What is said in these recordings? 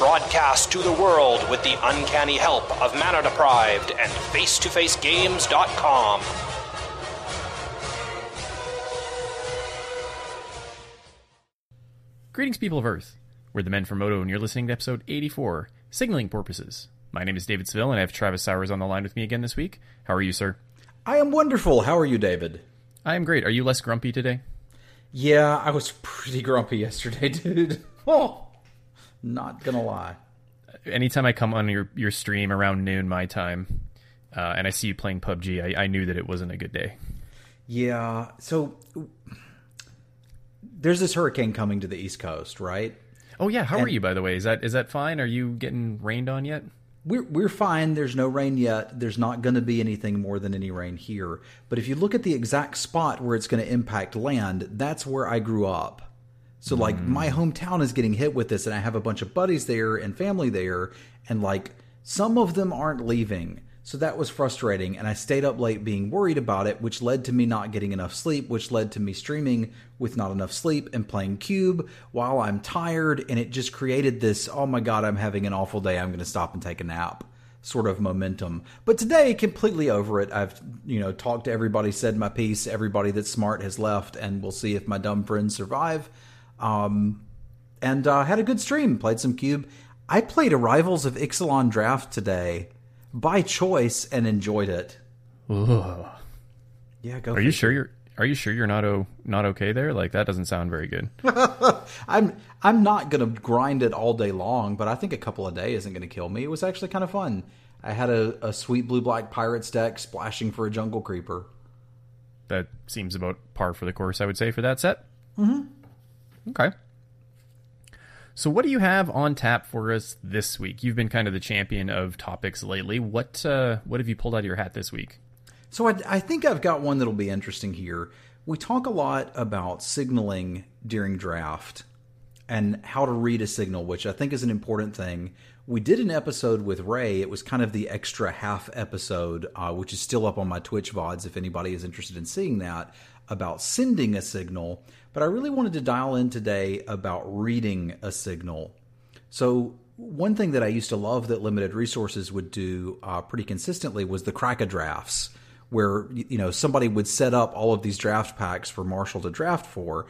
Broadcast to the world with the uncanny help of Mana Deprived and FaceToFaceGames.com. Greetings, people of Earth. We're the Men from Moto, and you're listening to episode 84, Signaling Porpoises. My name is David Seville, and I have Travis Sowers on the line with me again this week. How are you, sir? I am wonderful. How are you, David? I am great. Are you less grumpy today? Yeah, I was pretty grumpy yesterday, dude. Oh, not gonna lie. Anytime I come on your, your stream around noon my time, uh, and I see you playing PUBG, I, I knew that it wasn't a good day. Yeah, so there's this hurricane coming to the East Coast, right? Oh yeah, how are you by the way? Is that is that fine? Are you getting rained on yet? We're we're fine. There's no rain yet. There's not going to be anything more than any rain here. But if you look at the exact spot where it's going to impact land, that's where I grew up. So like hmm. my hometown is getting hit with this, and I have a bunch of buddies there and family there, and like some of them aren't leaving. So that was frustrating, and I stayed up late being worried about it, which led to me not getting enough sleep, which led to me streaming with not enough sleep and playing Cube while I'm tired, and it just created this, oh my god, I'm having an awful day, I'm going to stop and take a nap sort of momentum. But today, completely over it. I've, you know, talked to everybody, said my piece, everybody that's smart has left, and we'll see if my dumb friends survive. Um, and uh, had a good stream, played some Cube. I played Arrivals of Ixalan Draft today by choice and enjoyed it. Yeah, go. Are you sure you're are you sure you're not o- not okay there? Like that doesn't sound very good. I'm I'm not gonna grind it all day long, but I think a couple of days isn't gonna kill me. It was actually kind of fun. I had a, a sweet blue black pirates deck splashing for a jungle creeper. That seems about par for the course, I would say, for that set. Mm-hmm. Okay. So, what do you have on tap for us this week? You've been kind of the champion of topics lately. What uh, what have you pulled out of your hat this week? So I, I think I've got one that'll be interesting here. We talk a lot about signaling during draft and how to read a signal, which I think is an important thing. We did an episode with Ray. It was kind of the extra half episode, uh, which is still up on my Twitch VODs if anybody is interested in seeing that, about sending a signal. But I really wanted to dial in today about reading a signal. So one thing that I used to love that limited resources would do uh, pretty consistently was the crack drafts, where you know somebody would set up all of these draft packs for Marshall to draft for,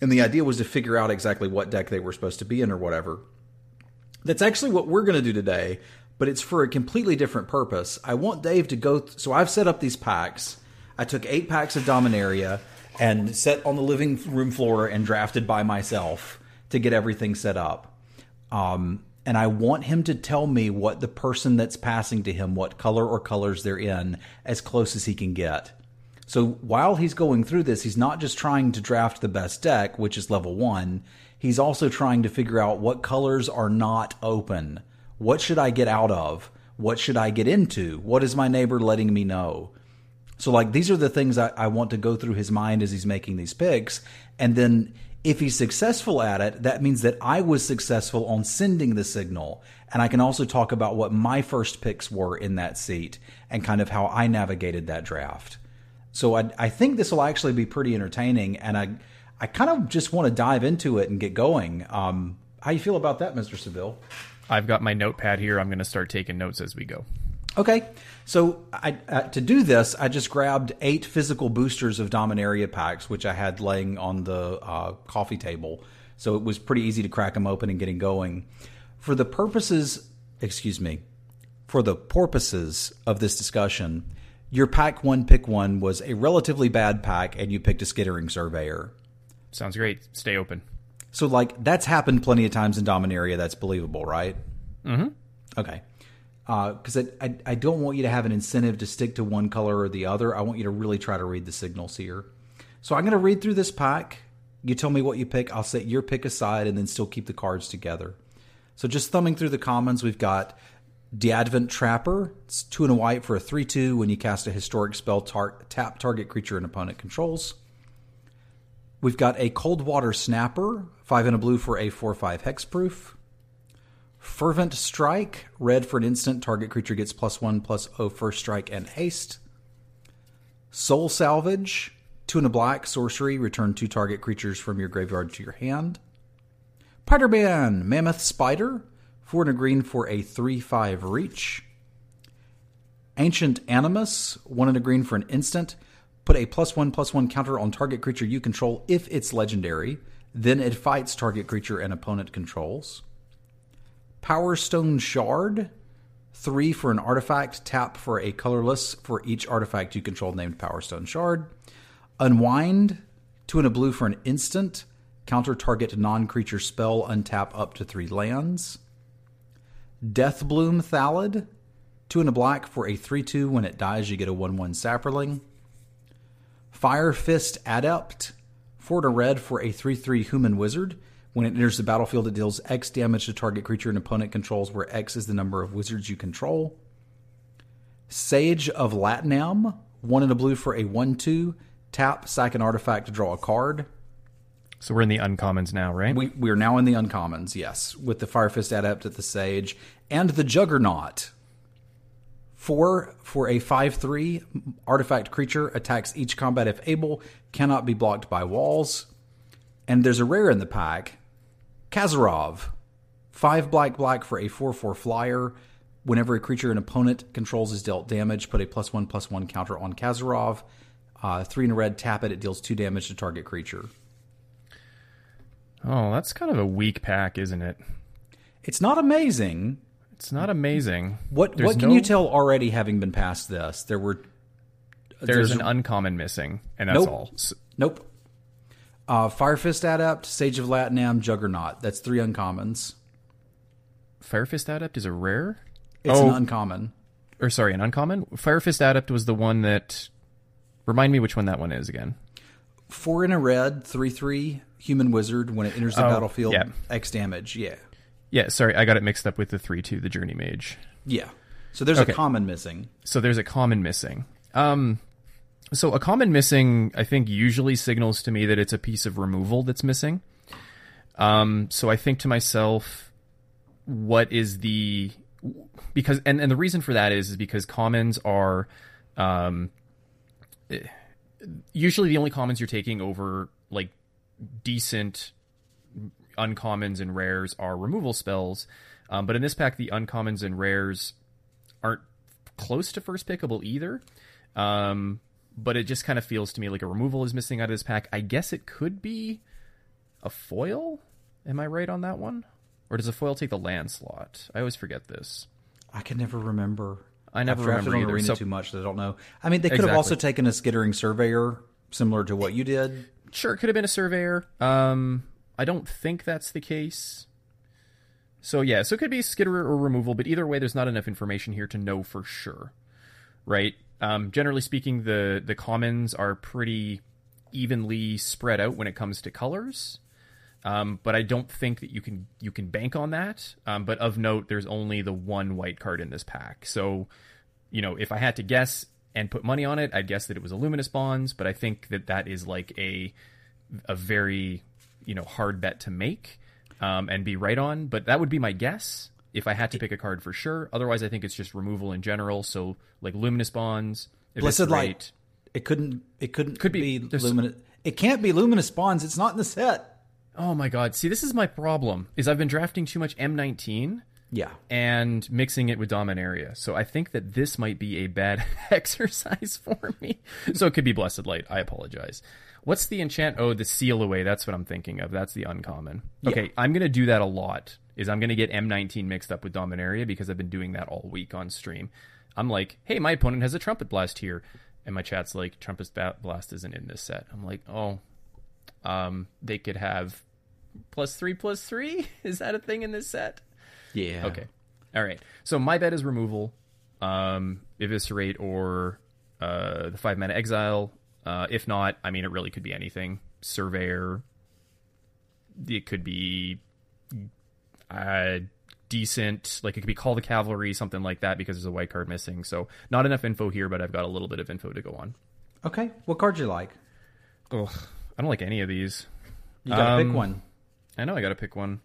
and the idea was to figure out exactly what deck they were supposed to be in or whatever. That's actually what we're going to do today, but it's for a completely different purpose. I want Dave to go. Th- so I've set up these packs. I took eight packs of Dominaria and set on the living room floor and drafted by myself to get everything set up. Um, and I want him to tell me what the person that's passing to him, what color or colors they're in, as close as he can get. So while he's going through this, he's not just trying to draft the best deck, which is level one. He's also trying to figure out what colors are not open. What should I get out of? What should I get into? What is my neighbor letting me know? So, like, these are the things I, I want to go through his mind as he's making these picks. And then, if he's successful at it, that means that I was successful on sending the signal. And I can also talk about what my first picks were in that seat and kind of how I navigated that draft. So I, I think this will actually be pretty entertaining, and I I kind of just want to dive into it and get going. Um, how you feel about that, Mister Seville? I've got my notepad here. I'm going to start taking notes as we go. Okay, so I, uh, to do this, I just grabbed eight physical boosters of Dominaria packs, which I had laying on the uh, coffee table. So it was pretty easy to crack them open and getting going. For the purposes, excuse me, for the purposes of this discussion, your pack one pick one was a relatively bad pack, and you picked a skittering surveyor. Sounds great. Stay open. So like that's happened plenty of times in Dominaria. That's believable, right? Mm-hmm. Okay. Uh, because I, I I don't want you to have an incentive to stick to one color or the other. I want you to really try to read the signals here. So I'm going to read through this pack. You tell me what you pick. I'll set your pick aside and then still keep the cards together. So just thumbing through the commons, we've got the Advent Trapper. It's two and a white for a 3 2 when you cast a historic spell, tar- tap target creature and opponent controls. We've got a Cold Water Snapper, five and a blue for a 4 5 hexproof. Fervent Strike, red for an instant, target creature gets plus one plus O first strike and haste. Soul Salvage, two and a black, sorcery, return two target creatures from your graveyard to your hand. Spider-Man, Mammoth Spider, four and a green for a 3 5 reach. Ancient Animus, one and a green for an instant. Put a plus one plus one counter on target creature you control if it's legendary. Then it fights target creature and opponent controls. Power Stone Shard, three for an artifact, tap for a colorless for each artifact you control named Power Stone Shard. Unwind, two and a blue for an instant, counter target non creature spell, untap up to three lands. Deathbloom Thallid, two and a black for a 3 2. When it dies, you get a 1 1 Saproling. Fire Fist Adept, four to red for a 3 3 Human Wizard. When it enters the battlefield, it deals X damage to target creature and opponent controls, where X is the number of wizards you control. Sage of Latnam, one in a blue for a 1 2. Tap, sack an artifact to draw a card. So we're in the uncommons now, right? We, we are now in the uncommons, yes, with the Fire Fist Adept at the Sage and the Juggernaut. Four for a 5 3 artifact creature attacks each combat if able, cannot be blocked by walls. And there's a rare in the pack Kazarov. Five black black for a 4 4 flyer. Whenever a creature an opponent controls is dealt damage, put a plus one plus one counter on Kazarov. Uh, three in a red, tap it, it deals two damage to target creature. Oh, that's kind of a weak pack, isn't it? It's not amazing. It's not amazing. What There's what can no- you tell already having been past this? There were There's, an uncommon missing, and that's Nope. all. S- nope. Uh, Fire Fist Adept, Sage of Latinam, Juggernaut. That's three uncommons. Firefist Adept is a rare? It's Oh. an uncommon. Or sorry, an uncommon? Firefist Adept was the one that. Remind me which one that one is again. Four in a red, three three human wizard. When it enters the Oh, battlefield, yeah. X damage. Yeah, Yeah, sorry, I got it mixed up with the 3 2, the Journey Mage. yeah. So there's Okay. a common missing. So there's a common missing. Um, so a common missing, I think, usually signals to me that it's a piece of removal that's missing. Um, so I think to myself, what is the because and, and the reason for that is is because commons are um, usually the only commons you're taking over like decent uncommons and rares are removal spells. Um, but in this pack, the uncommons and rares aren't close to first pickable either. Um, but it just kind of feels to me like a removal is missing out of this pack. I guess it could be a foil. Am I right on that one? Or does a foil take the land slot? I always forget this. I can never remember. I never I've remember either, Arena so- too much I don't know. I mean, they could have also taken a skittering surveyor, similar to what you did. Sure, it could have been a surveyor. Um, I don't think that's the case. So yeah, so it could be skitterer or removal, but either way, there's not enough information here to know for sure, right? Um, generally speaking, the the commons are pretty evenly spread out when it comes to colors, um, but I don't think that you can you can bank on that. Um, but of note, there's only the one white card in this pack, so you know if I had to guess and put money on it, I'd guess that it was a luminous bonds, but I think that that is like a a very you know hard bet to make um, and be right on. But that would be my guess if I had to pick a card for sure. Otherwise, I think it's just removal in general. So like luminous bonds, Blessed. Light. It couldn't. It couldn't. Could be- be, luminous. It can't be luminous bonds. It's not in the set. Oh my god! See, this is my problem. Is I've been drafting too much M19 Yeah. and mixing it with Dominaria. So I think that this might be a bad exercise for me. So it could be Blessed Light. I apologize. What's the enchant? Oh, the seal away. That's what I'm thinking of. That's the uncommon. Okay, I'm gonna do that a lot. Is I'm gonna get M19 mixed up with Dominaria because I've been doing that all week on stream. I'm like, hey, my opponent has a trumpet blast here, and my chat's like, trumpet blast isn't in this set. I'm like, oh, um, they could have plus three plus three. Is that a thing in this set? Yeah. Okay. All right. So my bet is removal, um, eviscerate, or uh, the five mana exile. Uh, if not, I mean, it really could be anything. Surveyor. It could be uh, decent. Like it could be Call the Cavalry, something like that, because there's a white card missing. So not enough info here, but I've got a little bit of info to go on. Okay, what card you like? Ugh, I don't like any of these. You gotta Um, pick one. I know I got to pick one.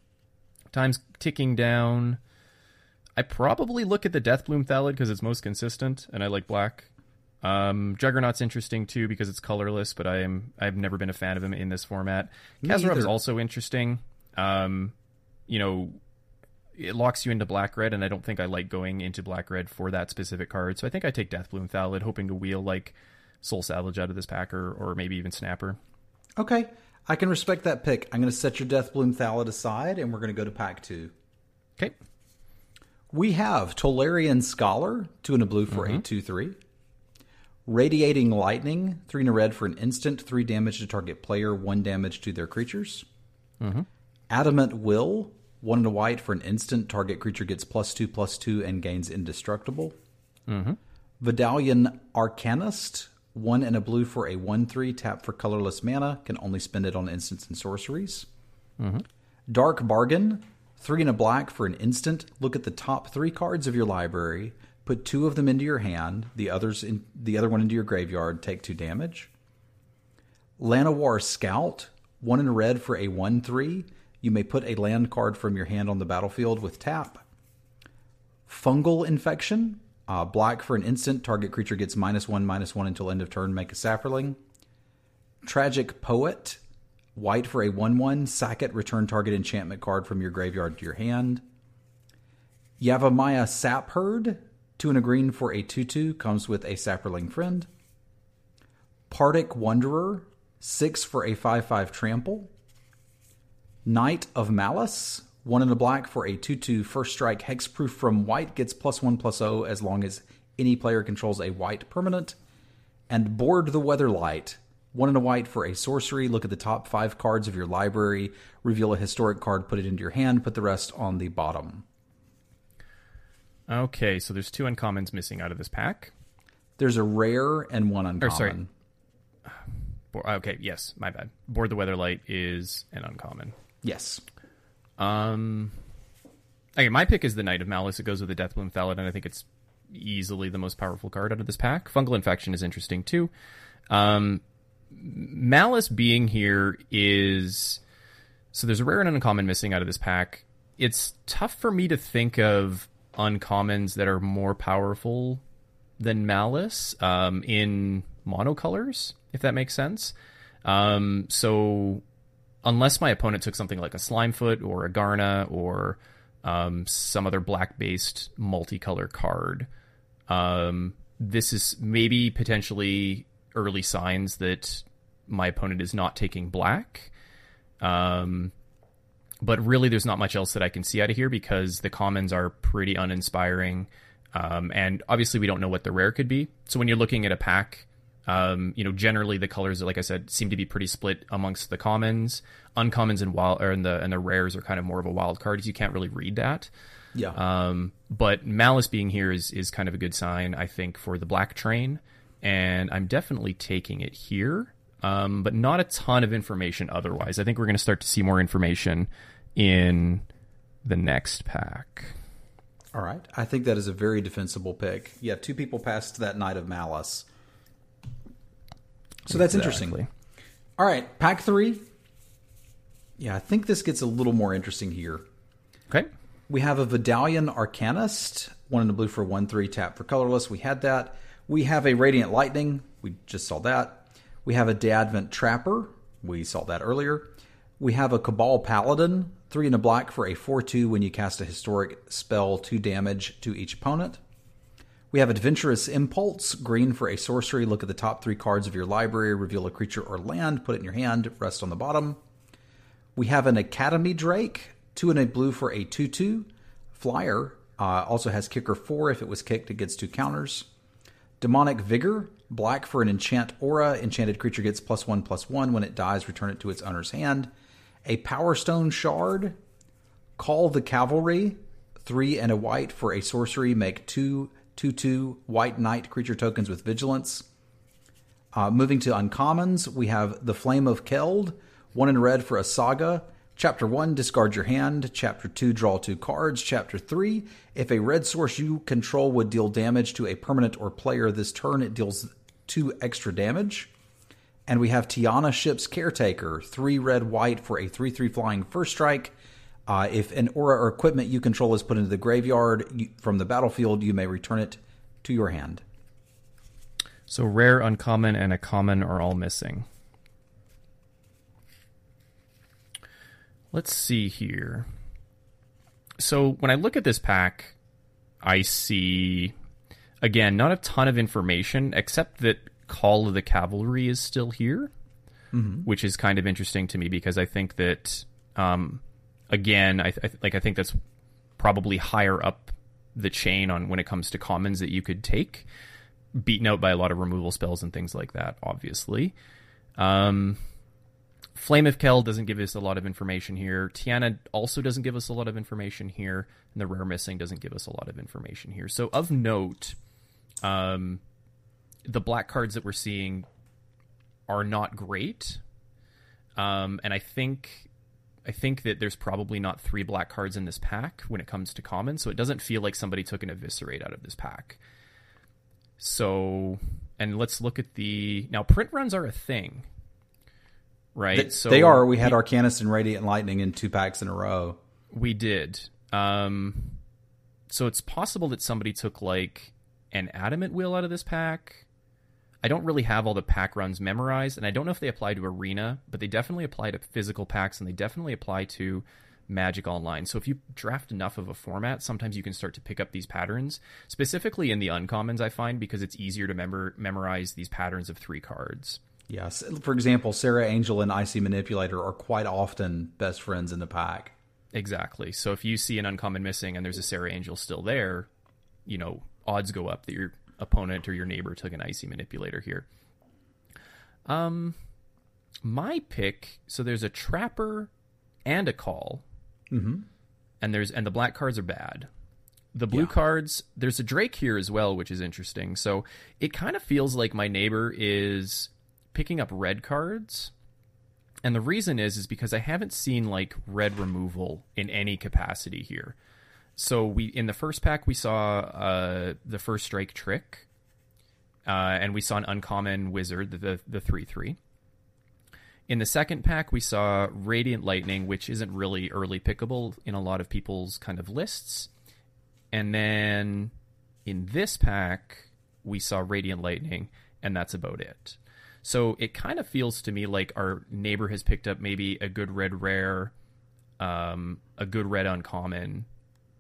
Time's ticking down. I probably look at the Deathbloom Thallid because it's most consistent, and I like black. Um, Juggernaut's interesting too because it's colorless, but I am I've never been a fan of him in this format. Me Kazarov's either. also interesting. Um, you know, it locks you into black red, and I don't think I like going into black red for that specific card. So I think I take Deathbloom Thallid, hoping to wheel like Soul Salvage out of this packer, or maybe even Snapper. Okay, I can respect that pick. I'm going to set your Deathbloom Thallid aside, and we're going to go to pack two. Okay. We have Tolarian Scholar, two and a blue for a 2 3. Radiating Lightning, three and a red for an instant, three damage to target player, one damage to their creatures. Mm-hmm. Adamant Will, one and a white for an instant, target creature gets plus two, plus two, and gains indestructible. Mm-hmm. Vodalian Arcanist, one and a blue for a 1 3, tap for colorless mana, can only spend it on instants and sorceries. Mm-hmm. Dark Bargain, three and a black for an instant. Look at the top three cards of your library. Put two of them into your hand, the others in the other one into your graveyard. Take two damage. Llanowar Scout, one in red for a one three. You may put a land card from your hand on the battlefield with tap. Fungal Infection, uh, black for an instant. Target creature gets minus one minus one until end of turn. Make a saproling. Tragic Poet, white for a 1 1. Sack it, return target enchantment card from your graveyard to your hand. Yavimaya Sapherd, 2 and a green for a 2 2, comes with a Saproling friend. Pardic Wanderer, 6 for a 5 5 trample. Knight of Malice, 1 in a black for a 2 2 first strike hexproof from white, gets plus 1 plus 0 as long as any player controls a white permanent and board the weatherlight one in a white for a sorcery look at the top five cards of your library reveal a historic card put it into your hand put the rest on the bottom Okay, so there's two uncommons missing out of this pack. there's a rare and one uncommon sorry. Bo- Okay, yes, my bad. Board the Weatherlight is an uncommon. yes Um, okay, my pick is the Knight of Malice. It goes with the Deathbloom and I think it's easily the most powerful card out of this pack. Fungal Infection is interesting too. Um, Malice being here is so there's a rare and uncommon missing out of this pack. It's tough for me to think of uncommons that are more powerful than Malice um, in monocolors, if that makes sense. Um, so unless my opponent took something like a Slimefoot or a Garna or um, some other black based multicolor card, um, this is maybe potentially early signs that my opponent is not taking black. Um, but really, there's not much else that I can see out of here because the commons are pretty uninspiring. Um, and obviously, we don't know what the rare could be. So when you're looking at a pack, um, you know, generally the colors, like I said, seem to be pretty split amongst the commons. Uncommons and wild, or and the and the rares are kind of more of a wild card. Because you can't really read that. yeah Um, but Malice being here is is kind of a good sign, I think, for the Black Train, and I'm definitely taking it here. Um, but not a ton of information otherwise. I think we're going to start to see more information in the next pack. all right i think that is a very defensible pick yeah two people passed that knight of malice so that's interesting all right pack three yeah i think this gets a little more interesting here Okay. We have a Vodalian Arcanist, one in the blue for one three tap for colorless. We had that. We have a Radiant Lightning. We just saw that. We have a D'Avenant Trapper. We saw that earlier. We have a Cabal Paladin, three in a black for a four two when you cast a historic spell, two damage to each opponent. We have Adventurous Impulse, green for a sorcery. Look at the top three cards of your library, reveal a creature or land, put it in your hand, rest on the bottom. We have an Academy Drake, two and a blue for a 2 2. Flyer uh, also has kicker 4. If it was kicked, it gets two counters. Demonic Vigor, black for an enchant aura. Enchanted creature gets plus 1 plus 1. When it dies, return it to its owner's hand. A Power Stone Shard, Call the Cavalry, 3 and a white for a sorcery. Make two 2 2 white knight creature tokens with vigilance. Uh, moving to uncommons, we have the Flame of Keld, one in red for a saga. Chapter 1, discard your hand. Chapter 2, draw two cards. Chapter 3, if a red source you control would deal damage to a permanent or player this turn, it deals two extra damage. And we have Tiana Ship's Caretaker, 3 red white for a 3 3 flying first strike. Uh, if an aura or equipment you control is put into the graveyard you, from the battlefield, you may return it to your hand. So rare, uncommon, and a common are all missing. Let's see here. So when I look at this pack, I see again not a ton of information except that Call of the Cavalry is still here, mm-hmm. which is kind of interesting to me because I think that um, again, I, th- like I think that's probably higher up the chain on when it comes to commons that you could take, beaten out by a lot of removal spells and things like that. Obviously, um, Flame of Keld doesn't give us a lot of information here. Tiana also doesn't give us a lot of information here, and the rare missing doesn't give us a lot of information here. So of note, um, the black cards that we're seeing are not great. Um, and I think I think that there's probably not three black cards in this pack when it comes to common, so it doesn't feel like somebody took an eviscerate out of this pack. So, and let's look at the now print runs are a thing right? They, so they are. We had we, Arcanist and Radiant Lightning in two packs in a row. We did. Um, so it's possible that somebody took like an Adamant Will out of this pack. I don't really have all the pack runs memorized, and I don't know if they apply to Arena, but they definitely apply to physical packs, and they definitely apply to Magic Online. So if you draft enough of a format, sometimes you can start to pick up these patterns, specifically in the uncommons. I find because it's easier to memor- memorize these patterns of three cards. Yes. For example, Serra Angel and Icy Manipulator are quite often best friends in the pack. Exactly. So if you see an uncommon missing and there's a Serra Angel still there, you know, odds go up that your opponent or your neighbor took an Icy Manipulator here. Um, my pick. So there's a Trapper and a Call, mm-hmm. and there's and the black cards are bad. The blue yeah. cards, there's a Drake here as well, which is interesting. So it kind of feels like my neighbor is picking up red cards. And the reason is is because I haven't seen like red removal in any capacity here. So we in the first pack we saw uh, the first strike trick, uh, and we saw an uncommon wizard, the the three three. In the second pack, we saw Radiant Lightning, which isn't really early pickable in a lot of people's kind of lists. And then in this pack, we saw Radiant Lightning, and that's about it. So it kind of feels to me like our neighbor has picked up maybe a good red rare, um, a good red uncommon,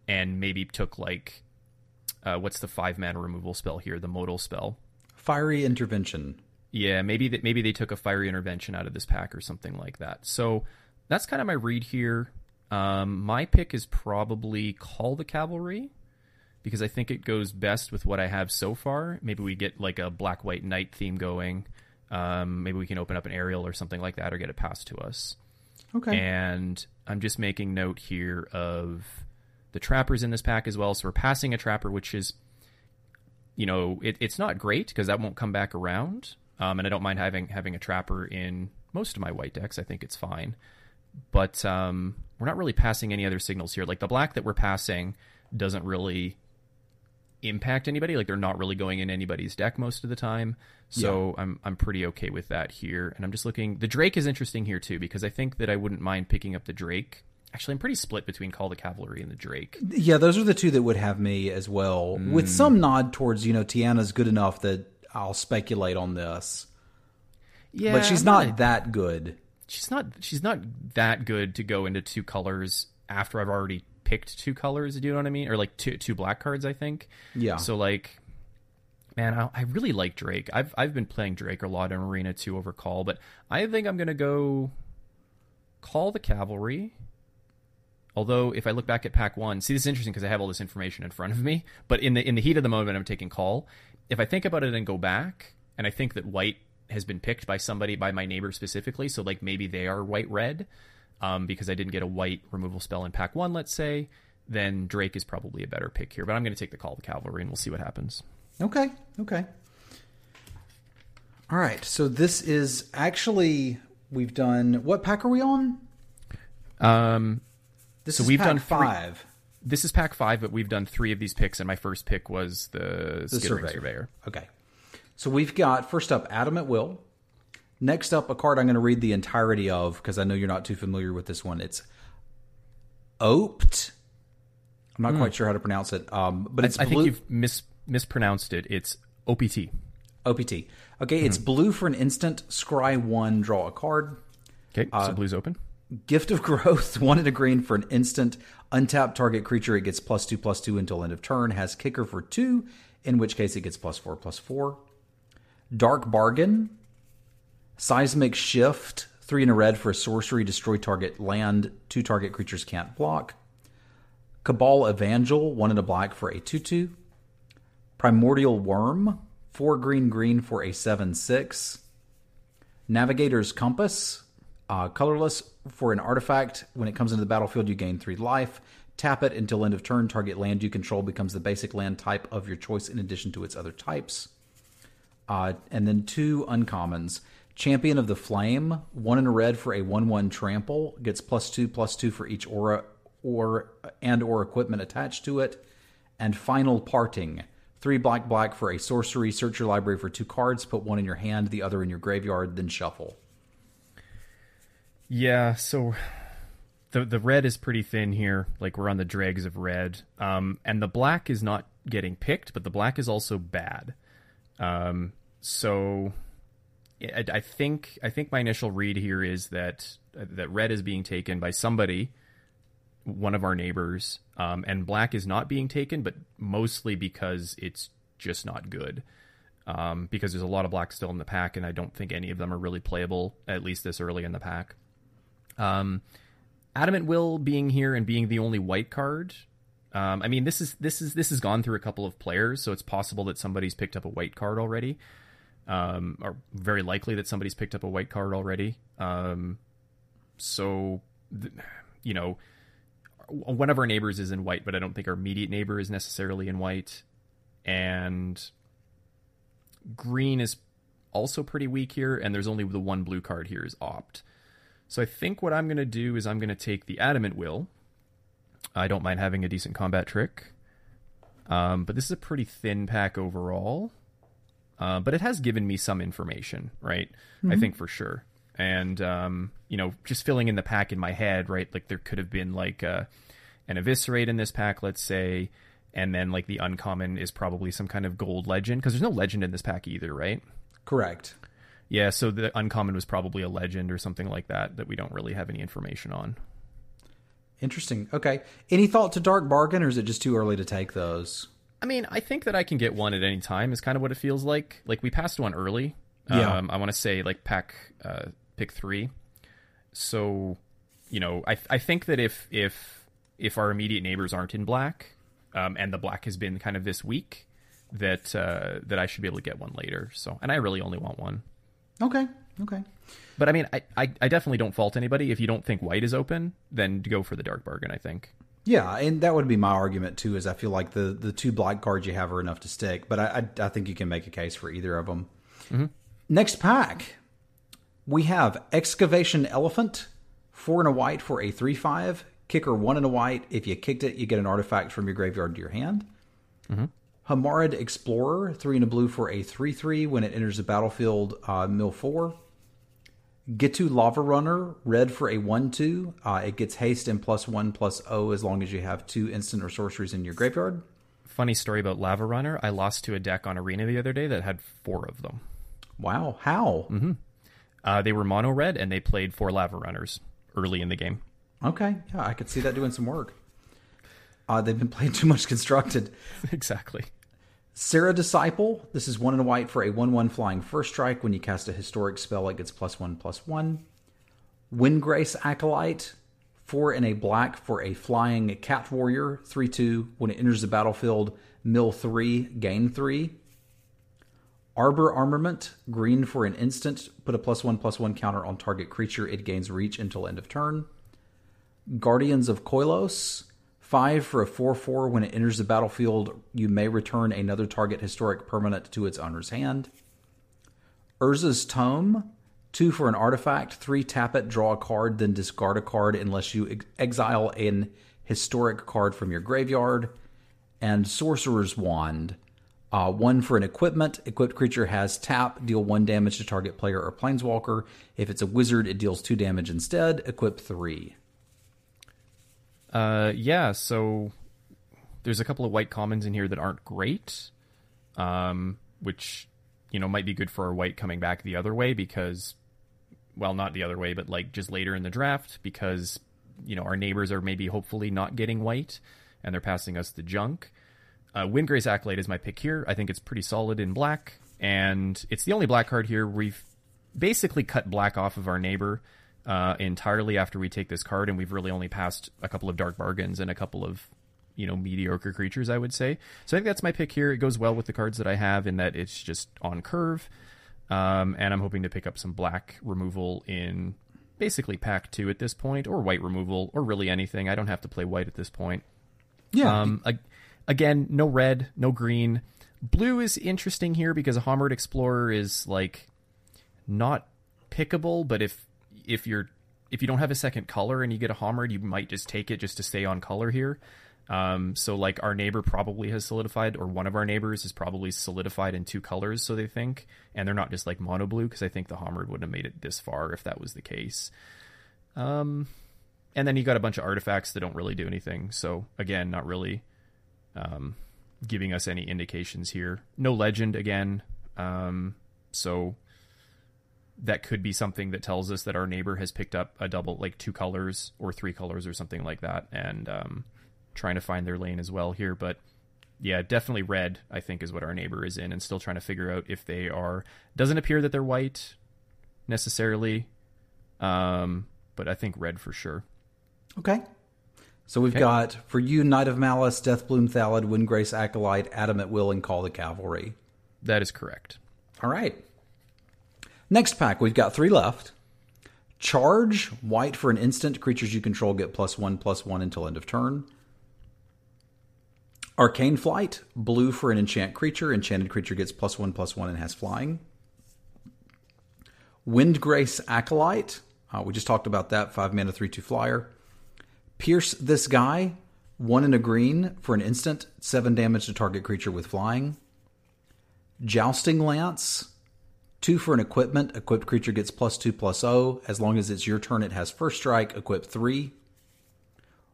and maybe took like uh, what's the five mana removal spell here, the modal spell, fiery intervention. Yeah, maybe that maybe they took a fiery intervention out of this pack or something like that. So that's kind of my read here. Um, my pick is probably Call the Cavalry because I think it goes best with what I have so far. Maybe we get like a black white knight theme going. Um, maybe we can open up an Aryel or something like that or get it passed to us. Okay. And I'm just making note here of the trappers in this pack as well. So we're passing a trapper, which is, you know, it, it's not great because that won't come back around. Um, and I don't mind having having a trapper in most of my white decks. I think it's fine. But um, we're not really passing any other signals here. Like the black that we're passing doesn't really impact anybody. Like they're not really going in anybody's deck most of the time. So yeah. I'm I'm pretty okay with that here. And I'm just looking. The Drake is interesting here too because I think that I wouldn't mind picking up the Drake. Actually, I'm pretty split between Call the Cavalry and the Drake. Yeah, those are the two that would have me as well, mm. with some nod towards you know Tiana's good enough that I'll speculate on this. Yeah, but she's not, not that good. She's not. She's not that good to go into two colors after I've already picked two colors. Do you know what I mean? Or like two two black cards, I think. Yeah. So like, man, I, I really like Drake. I've I've been playing Drake a lot in Arena two over Call, but I think I'm gonna go Call the Cavalry. Although, if I look back at Pack One, see this is interesting because I have all this information in front of me. But in the in the heat of the moment, I'm taking Call. If I think about it and go back, and I think that White has been picked by somebody by my neighbor specifically, so like maybe they are White Red um, because I didn't get a white removal spell in pack one, let's say, then Drake is probably a better pick here. But I'm going to take the Call of Cavalry and we'll see what happens. Okay. Okay. All right. So this is actually, we've done, what pack are we on? Um, This So is we've pack done three- five. this is pack five, but we've done three of these picks, and my first pick was the, The surveyor. Surveyor. Okay. So we've got first up Adamant Will. Next up, a card I'm going to read the entirety of because I know you're not too familiar with this one. It's Opt. I'm not quite sure how to pronounce it, um, but it's Hmm. I blue. think you've mis- mispronounced it. It's OPT. OPT. Okay, it's blue for an instant. Scry one, draw a card. Okay, Uh, so blue's open. Gift of Growth, one and a green for an instant. Untapped target creature, it gets plus two, plus two until end of turn. Has kicker for two, in which case it gets plus four, plus four. Dark Bargain, Seismic Shift, three in a red for a sorcery, destroy target land, two target creatures can't block. Cabal Evangel, one in a black for a 2 2. Primordial Wurm, four green green for a 7 6. Navigator's Compass, uh, colorless for an artifact. When it comes into the battlefield, you gain three life. Tap it until end of turn. Target land you control becomes the basic land type of your choice in addition to its other types. Uh, and then two uncommons. Champion of the Flame, one in a red for a one-one trample, gets plus two plus two for each aura or and or equipment attached to it. And Final Parting, three black black for a sorcery. Search your library for two cards, put one in your hand, the other in your graveyard, then shuffle. Yeah, so the the red is pretty thin here. Like we're on the dregs of red. Um, and the black is not getting picked, but the black is also bad. Um, so I, I think I think my initial read here is that that red is being taken by somebody, one of our neighbors, um, and black is not being taken, but mostly because it's just not good. Um, because there's a lot of black still in the pack, and I don't think any of them are really playable at least this early in the pack. Um, Adamant Will being here and being the only white card. Um, I mean, this is this is this has gone through a couple of players, so it's possible that somebody's picked up a white card already, um, or very likely that somebody's picked up a white card already. Um, so, th- you know, one of our neighbors is in white, but I don't think our immediate neighbor is necessarily in white, and green is also pretty weak here, and there's only the one blue card here is opt. So I think what I'm going to do is I'm going to take the adamant will. I don't mind having a decent combat trick, um, but this is a pretty thin pack overall. Uh, but it has given me some information, right? I think for sure. And um, you know, just filling in the pack in my head, right? Like there could have been like uh, an eviscerate in this pack, let's say, and then like the uncommon is probably some kind of gold legend because there's no legend in this pack either, right? Correct. Yeah, so the uncommon was probably a legend or something like that that we don't really have any information on. Interesting. Okay. Any thought to Dark Bargain, or is it just too early to take those? I mean, I think that I can get one at any time is kind of what it feels like. Like we passed one early. Yeah. Um, I want to say like pack uh, pick three. So, you know, I I think that if if if our immediate neighbors aren't in black, um, and the black has been kind of this week, that uh, that I should be able to get one later. So, and I really only want one. Okay. Okay. But I mean, I, I, I definitely don't fault anybody. If you don't think white is open, then go for the dark bargain. I think. Yeah, and that would be my argument too. Is I feel like the the two black cards you have are enough to stick, but I I, I think you can make a case for either of them. Mm-hmm. Next pack, we have excavation elephant, four and a white for a three five kicker, one and a white. If you kicked it, you get an artifact from your graveyard to your hand. Mm-hmm. Homarid Explorer, three and a blue for a 3 3 when it enters the battlefield, uh, mill four. Ghitu Lava Runner, red for a 1 2. Uh, it gets haste and plus 1 plus O as long as you have two instant or sorceries in your graveyard. Funny story about Lava Runner. I lost to a deck on Arena the other day that had four of them. Wow, how? Uh, they were mono red and they played four Lava Runners early in the game. Okay, yeah, I could see that doing some work. Uh, they've been playing too much constructed. exactly. Serra Disciple, this is one and a white for a 1 1 flying first strike. When you cast a historic spell, it gets plus 1 plus 1. Windgrace Acolyte, 4 and a black for a flying cat warrior, 3 2. When it enters the battlefield, mill 3, gain 3. Arbor Armament, green for an instant, put a plus 1 plus 1 counter on target creature. It gains reach until end of turn. Guardians of Koilos, 5 for a 4 4. When it enters the battlefield, you may return another target historic permanent to its owner's hand. Urza's Tome, Two for an artifact. Three tap it, draw a card, then discard a card unless you ex- exile an historic card from your graveyard. And Sorcerer's Wand. Uh, one for an equipment. Equipped creature has tap, deal one damage to target player or planeswalker. If it's a wizard, it deals two damage instead. Equip three. Uh, yeah, so there's a couple of white commons in here that aren't great, um, which you know might be good for our white coming back the other way because, well, not the other way, but like just later in the draft because you know our neighbors are maybe hopefully not getting white and they're passing us the junk. Uh, Windgrace Acolyte is my pick here. I think it's pretty solid in black, and it's the only black card here. We've basically cut black off of our neighbor uh, entirely after we take this card, and we've really only passed a couple of dark bargains and a couple of you know mediocre creatures, I would say. So I think that's my pick here. It goes well with the cards that I have in that it's just on curve, um, and I'm hoping to pick up some black removal in basically pack two at this point, or white removal, or really anything. I don't have to play white at this point. Yeah. Um, ag- again, no red, no green. Blue is interesting here because a Homarid Explorer is like not pickable, but if if you're if you don't have a second color and you get a Homarid, you might just take it just to stay on color here. Um, so like our neighbor probably has solidified, or one of our neighbors is probably solidified in two colors, so they think, and they're not just like mono blue because I think the Homarid wouldn't have made it this far if that was the case. Um, and then you got a bunch of artifacts that don't really do anything. So again, not really um, giving us any indications here. No legend again. Um, so that could be something that tells us that our neighbor has picked up a double, like two colors or three colors or something like that, and um, trying to find their lane as well here. But yeah, definitely red. I think is what our neighbor is in, and still trying to figure out if they are. Doesn't appear that they're white necessarily, um, but I think red for sure. Okay. So we've Okay. got for you Knight of Malice, Deathbloom Thallid, Windgrace Acolyte, Adamant Will, and Call the Cavalry. That is correct. All right. Next pack, we've got three left. Charge, white for an instant. Creatures you control get plus one, plus one until end of turn. Arcane Flight, blue for an enchant creature. Enchanted creature gets plus one, plus one, and has flying. Windgrace Acolyte, uh, we just talked about that. Five mana, three, two flyer. Pierce the Sky, one in a green for an instant, seven damage to target creature with flying. Jousting Lance, two for an equipment. Equipped creature gets plus two plus O. As long as it's your turn, it has first strike. Equip three.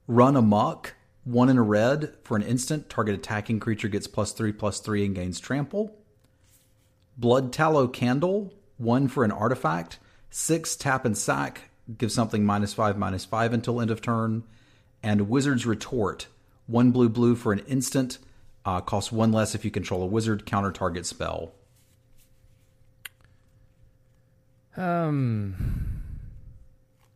Run amok, one in a red for an instant. Target attacking creature gets plus three plus three and gains trample. Blood Tallow Candle, one for an artifact. Six tap and sack, give something minus five minus five until end of turn. And Wizard's Retort, one blue blue for an instant. Uh, costs one less if you control a wizard. Counter target spell. Um,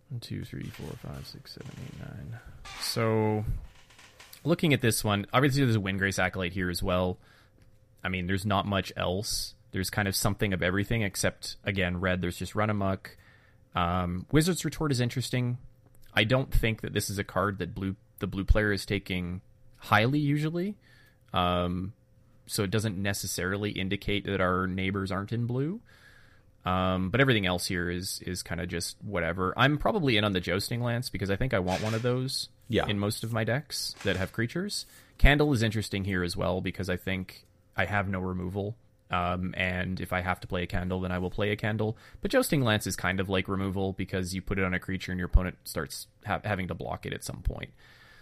one, two, three, four, five, six, seven, eight, nine. So, looking at this one, obviously there's a Wind Grace Acolyte here as well. I mean, there's not much else. There's kind of something of everything except, again, red. There's just Run Amok. Um, Wizard's Retort is interesting. I don't think that this is a card that blue the blue player is taking highly usually. Um, so it doesn't necessarily indicate that our neighbors aren't in blue. Um, but everything else here is is kind of just whatever. I'm probably in on the jousting lance because I think I want one of those Yeah. in most of my decks that have creatures. Candle is interesting here as well because I think I have no removal. Um, and if I have to play a candle, then I will play a candle. But jousting lance is kind of like removal because you put it on a creature and your opponent starts ha- having to block it at some point.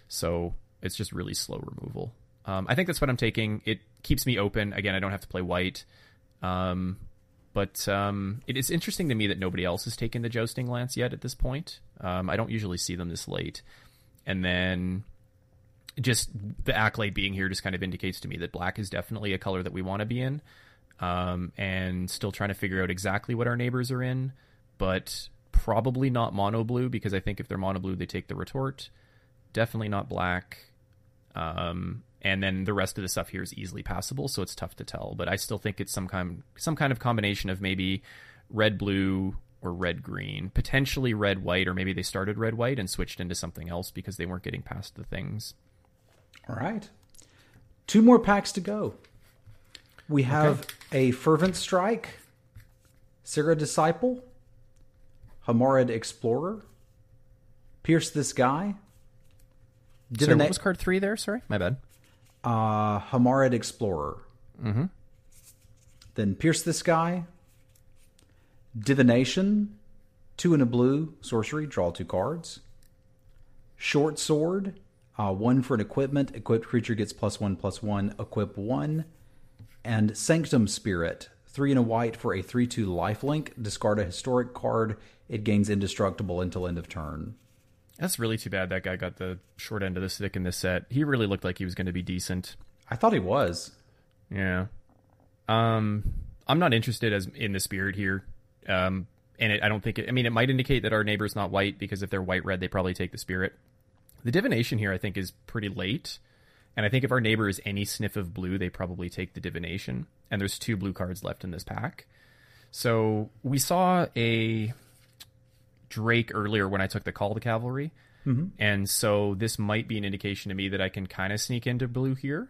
So it's just really slow removal. Um, I think that's what I'm taking. It keeps me open. Again, I don't have to play white. Um, but um, it is interesting to me that nobody else has taken the jousting lance yet at this point. Um, I don't usually see them this late. And then just the Acolyte being here just kind of indicates to me that black is definitely a color that we want to be in. Um, and still trying to figure out exactly what our neighbors are in, but probably not mono blue because I think if they're mono blue, they take the retort. Definitely not black. Um, and then the rest of the stuff here is easily passable, so it's tough to tell. But I still think it's some kind some kind of combination of maybe red blue or red green, potentially red white, or maybe they started red white and switched into something else because they weren't getting past the things. All right. Two more packs to go. We have a Fervent Strike, Serra Disciple, Homarid Explorer, Pierce the Sky, Sorry, Divina- what was card three there? Sorry, my bad. Uh, Homarid Explorer. Mm-hmm. Then Pierce the Sky, Divination, two in a blue, sorcery, draw two cards. Short Sword, uh, one for an equipment. Equipped creature gets plus one, plus one, equip one. And Sanctum Spirit, three in a white for a 3 2 lifelink. Discard a historic card. It gains indestructible until end of turn. That's really too bad that guy got the short end of the stick in this set. He really looked like he was going to be decent. I thought he was. Yeah. Um, I'm not interested as in the spirit here. Um, and it, I don't think it. I mean, it might indicate that our neighbor's not white because if they're white red, they probably take the spirit. The divination here, I think, is pretty late, and I think if our neighbor is any sniff of blue, they probably take the divination. And there's two blue cards left in this pack, so we saw a Drake earlier when I took the call to cavalry, and so this might be an indication to me that I can kind of sneak into blue here.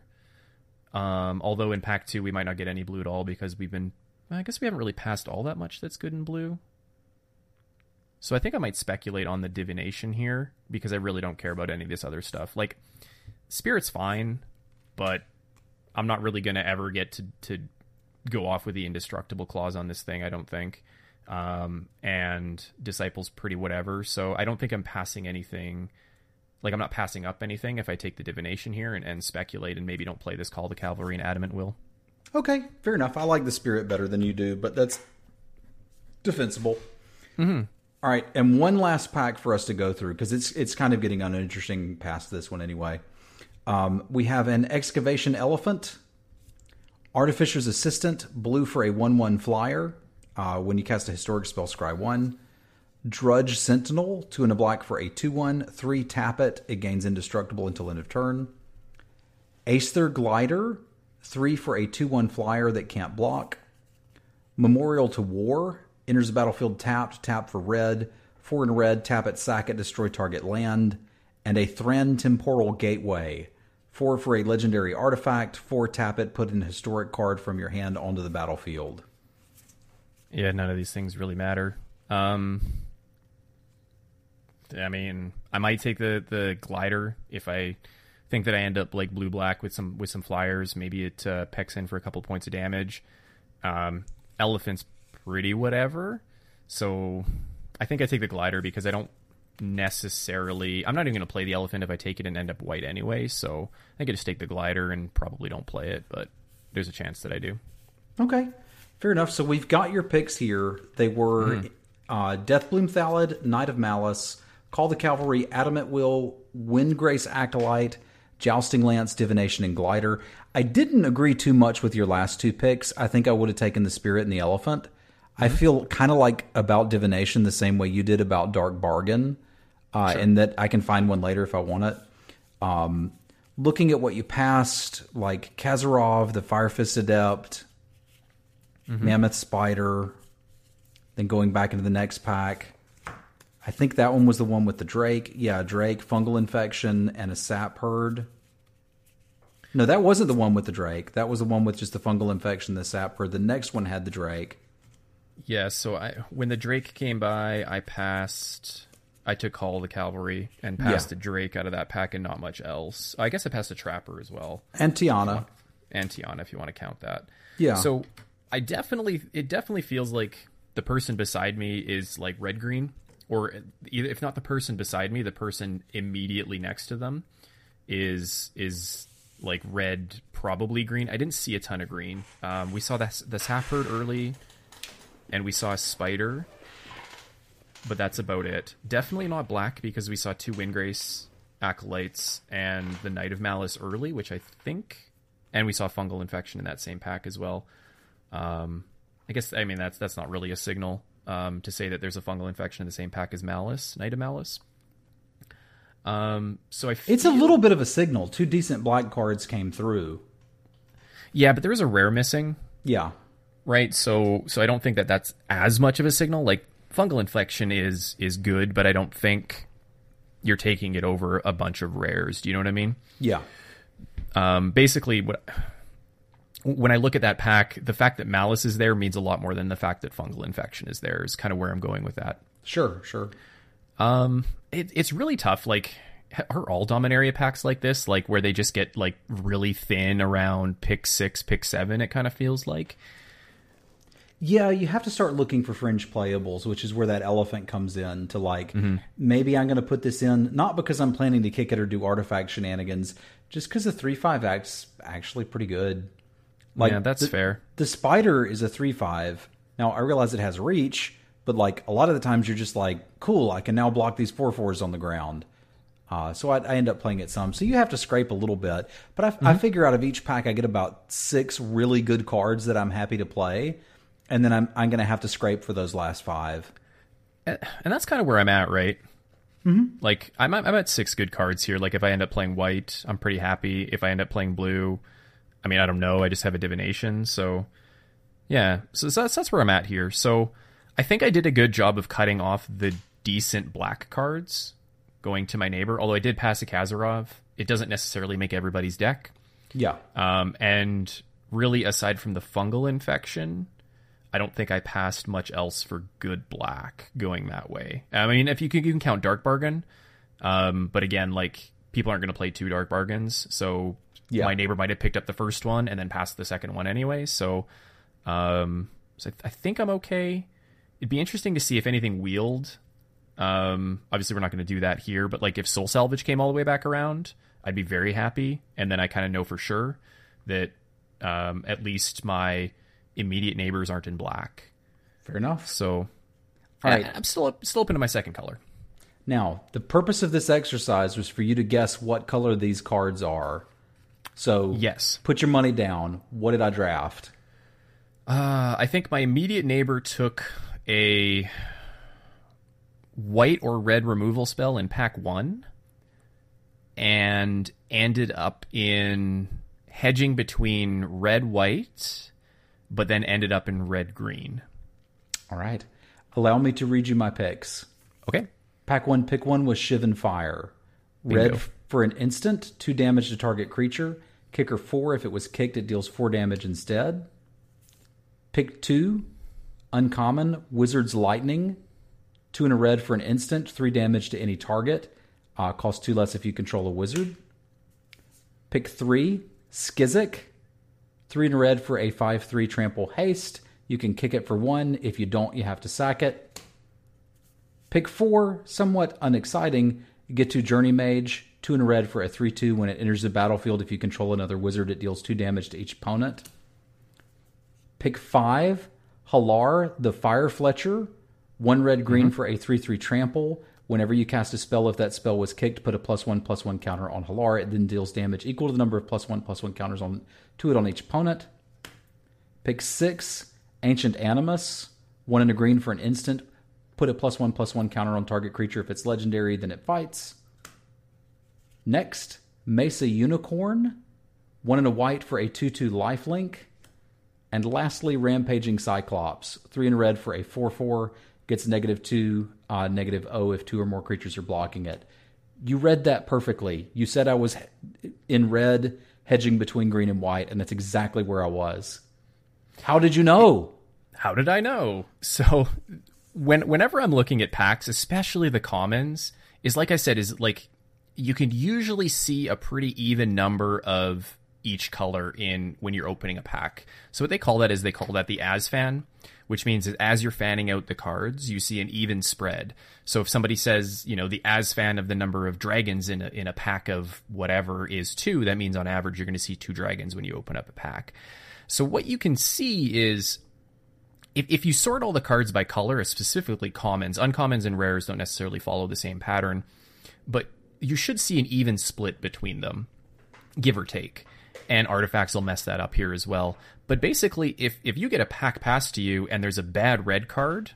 Um, although in pack two we might not get any blue at all because we've been, I guess we haven't really passed all that much that's good in blue. So I think I might speculate on the divination here because I really don't care about any of this other stuff. Like spirit's fine, but I'm not really gonna ever get to to go off with the indestructible clause on this thing. I don't think. Um, and disciples pretty whatever. So I don't think I'm passing anything. Like I'm not passing up anything if I take the divination here and, and speculate and maybe don't play this call to cavalry and adamant will. Okay, fair enough. I like the spirit better than you do, but that's defensible. Mm-hmm. right, and one last pack for us to go through because it's it's kind of getting uninteresting past this one anyway. Um, we have an excavation elephant, artificer's assistant, blue for a one-one flyer. Uh, when you cast a historic spell, scry one. Drudge Sentinel, two and a black for a 2 1, 3 tap it. It gains indestructible until end of turn. Aesthir Glider, 3 for a 2 1 flyer that can't block. Memorial to War, enters the battlefield tapped, tap for red. 4 in red, tap it, sack it, destroy target land. And a Thran Temporal Gateway, 4 for a legendary artifact, 4 tap it, put an historic card from your hand onto the battlefield. Yeah, none of these things really matter. Um, I mean, I might take the the glider if I think that I end up like blue black with some with some flyers. Maybe it uh, pecks in for a couple points of damage. Um, elephant's pretty whatever. So I think I take the glider because I don't necessarily. I'm not even going to play the elephant if I take it and end up white anyway. So I think I just take the glider and probably don't play it, but there's a chance that I do. Okay, fair enough. So we've got your picks here. They were uh, Deathbloom Thallid, Knight of Malice, Call the Cavalry, Adamant Will, Windgrace Acolyte, Jousting Lance, Divination, and Glider. I didn't agree too much with your last two picks. I think I would have taken the Spirit and the Elephant. I feel kind of like about Divination the same way you did about Dark Bargain, uh, in that I can find one later if I want it. Um, looking at what you passed, like Kazarov, the Fire Fist Adept, Mm-hmm. Mammoth Spider, then going back into the next pack. I think that one was the one with the Drake. Yeah, Drake, fungal infection, and a Sapherd. No, that wasn't the one with the Drake. That was the one with just the fungal infection, the Sapherd. The next one had the Drake. Yeah, so I when the Drake came by, I passed. I took Call of the Cavalry and passed Yeah. a Drake out of that pack and not much else. I guess I passed a Trapper as well, And Tiana. and Tiana if you want to count that. Yeah. So I definitely, it definitely feels like the person beside me is like red green, or if not the person beside me, the person immediately next to them is is like red, probably green. I didn't see a ton of green. Um, we saw this the Sapherd early, and we saw a spider, but that's about it. Definitely not black because we saw two Windgrace acolytes and the Knight of Malice early, which I think, and we saw fungal infection in that same pack as well. Um, I guess I mean that's that's not really a signal um, to say that there's a fungal infection in the same pack as Malice, Knight of Malice. Um, so I It's a little bit of a signal. Two decent black cards came through. yeah, but there was a rare missing. Yeah. right? So so I don't think that that's as much of a signal. Like fungal infection is is good, but I don't think you're taking it over a bunch of rares. Do you know what I mean? Yeah. Um, basically, what when I look at that pack, the fact that malice is there means a lot more than the fact that fungal infection is there. Is kind of where I'm going with that. Sure, sure. Um, it, it's really tough. Like, are all Dominaria packs like this? Like, where they just get like really thin around pick six, pick seven? It kind of feels like. Yeah, you have to start looking for fringe playables, which is where that elephant comes in to like maybe I'm going to put this in not because I'm planning to kick it or do artifact shenanigans, just because the three five act's actually pretty good. Like yeah, that's the, fair. The spider is a three five. Now I realize it has reach, but like a lot of the times you're just like, cool, I can now block these four fours on the ground. Uh, so I, I end up playing it some. So you have to scrape a little bit, but I, I figure out of each pack I get about six really good cards that I'm happy to play, and then I'm I'm going to have to scrape for those last five. and that's kind of where I'm at, right? Mm-hmm. Like I'm I'm at six good cards here. Like if I end up playing white, I'm pretty happy. If I end up playing blue, I mean I don't know. I just have a divination, so yeah. So that's that's where I'm at here. So I think I did a good job of cutting off the decent black cards going to my neighbor. Although I did pass a Kazarov, it doesn't necessarily make everybody's deck. Yeah, Um, and really, aside from the fungal infection, I don't think I passed much else for good black going that way. I mean, if you can, you can count Dark Bargain, um, but again, like people aren't going to play two Dark Bargains, so Yeah. my neighbor might have picked up the first one and then passed the second one anyway. So, um, so I, I think I'm okay. It'd be interesting to see if anything wheeled. Um, obviously, we're not going to do that here, but like if Soul Salvage came all the way back around, I'd be very happy. And then I kind of know for sure that um, at least my immediate neighbors aren't in black. fair enough. So, All right. I, am still still open to my second color. Now, the purpose of this exercise was for you to guess what color these cards are. So Yes, put your money down. What did I draft? uh, I think my immediate neighbor took a white or red removal spell in pack one, and ended up in hedging between red white, but then ended up in red green. All right. Allow me to read you my picks. Okay. Pack one, pick one was Shivan Fire. Red Bingo. for an instant, two damage to target creature. Kicker four, if it was kicked, it deals four damage instead. Pick two, uncommon, Wizard's Lightning. Two in a red for an instant, three damage to any target. Uh, cost two less if you control a wizard. Pick three, Skizzik. Three in a red for a 5 3 trample haste. You can kick it for one. If you don't, you have to sack it. Pick four, somewhat unexciting. Ghitu Journeymage, two in a red for a 3 2. When it enters the battlefield, if you control another wizard, it deals two damage to each opponent. Pick five, Hallar, the Firefletcher, one red green mm-hmm. for a 3 3 trample. Whenever you cast a spell, if that spell was kicked, put a plus one plus one counter on Hallar. It then deals damage equal to the number of plus one plus one counters on to it on each opponent. Pick six, Ancient Animus, one in a green for an instant. Put a plus one plus one counter on target creature. If it's legendary, then it fights. Next, Mesa Unicorn, one in a white for a 2 2 lifelink. And lastly, Rampaging Cyclops, three in red for a 4 4, gets negative 2, uh, negative O if two or more creatures are blocking it. You read that perfectly. You said I was in red, hedging between green and white, and that's exactly where I was. How did you know? How did I know? So when whenever I'm looking at packs, especially the commons, is like I said, is like you can usually see a pretty even number of each color in when you're opening a pack. So what they call that is they call that the as fan, which means as you're fanning out the cards, you see an even spread. So if somebody says, you know, the as fan of the number of dragons in a, in a pack of whatever is two, that means on average you're going to see two dragons when you open up a pack. So what you can see is if you sort all the cards by color, specifically commons, uncommons and rares don't necessarily follow the same pattern, but you should see an even split between them, give or take. And artifacts will mess that up here as well. But basically, if if you get a pack passed to you and there's a bad red card,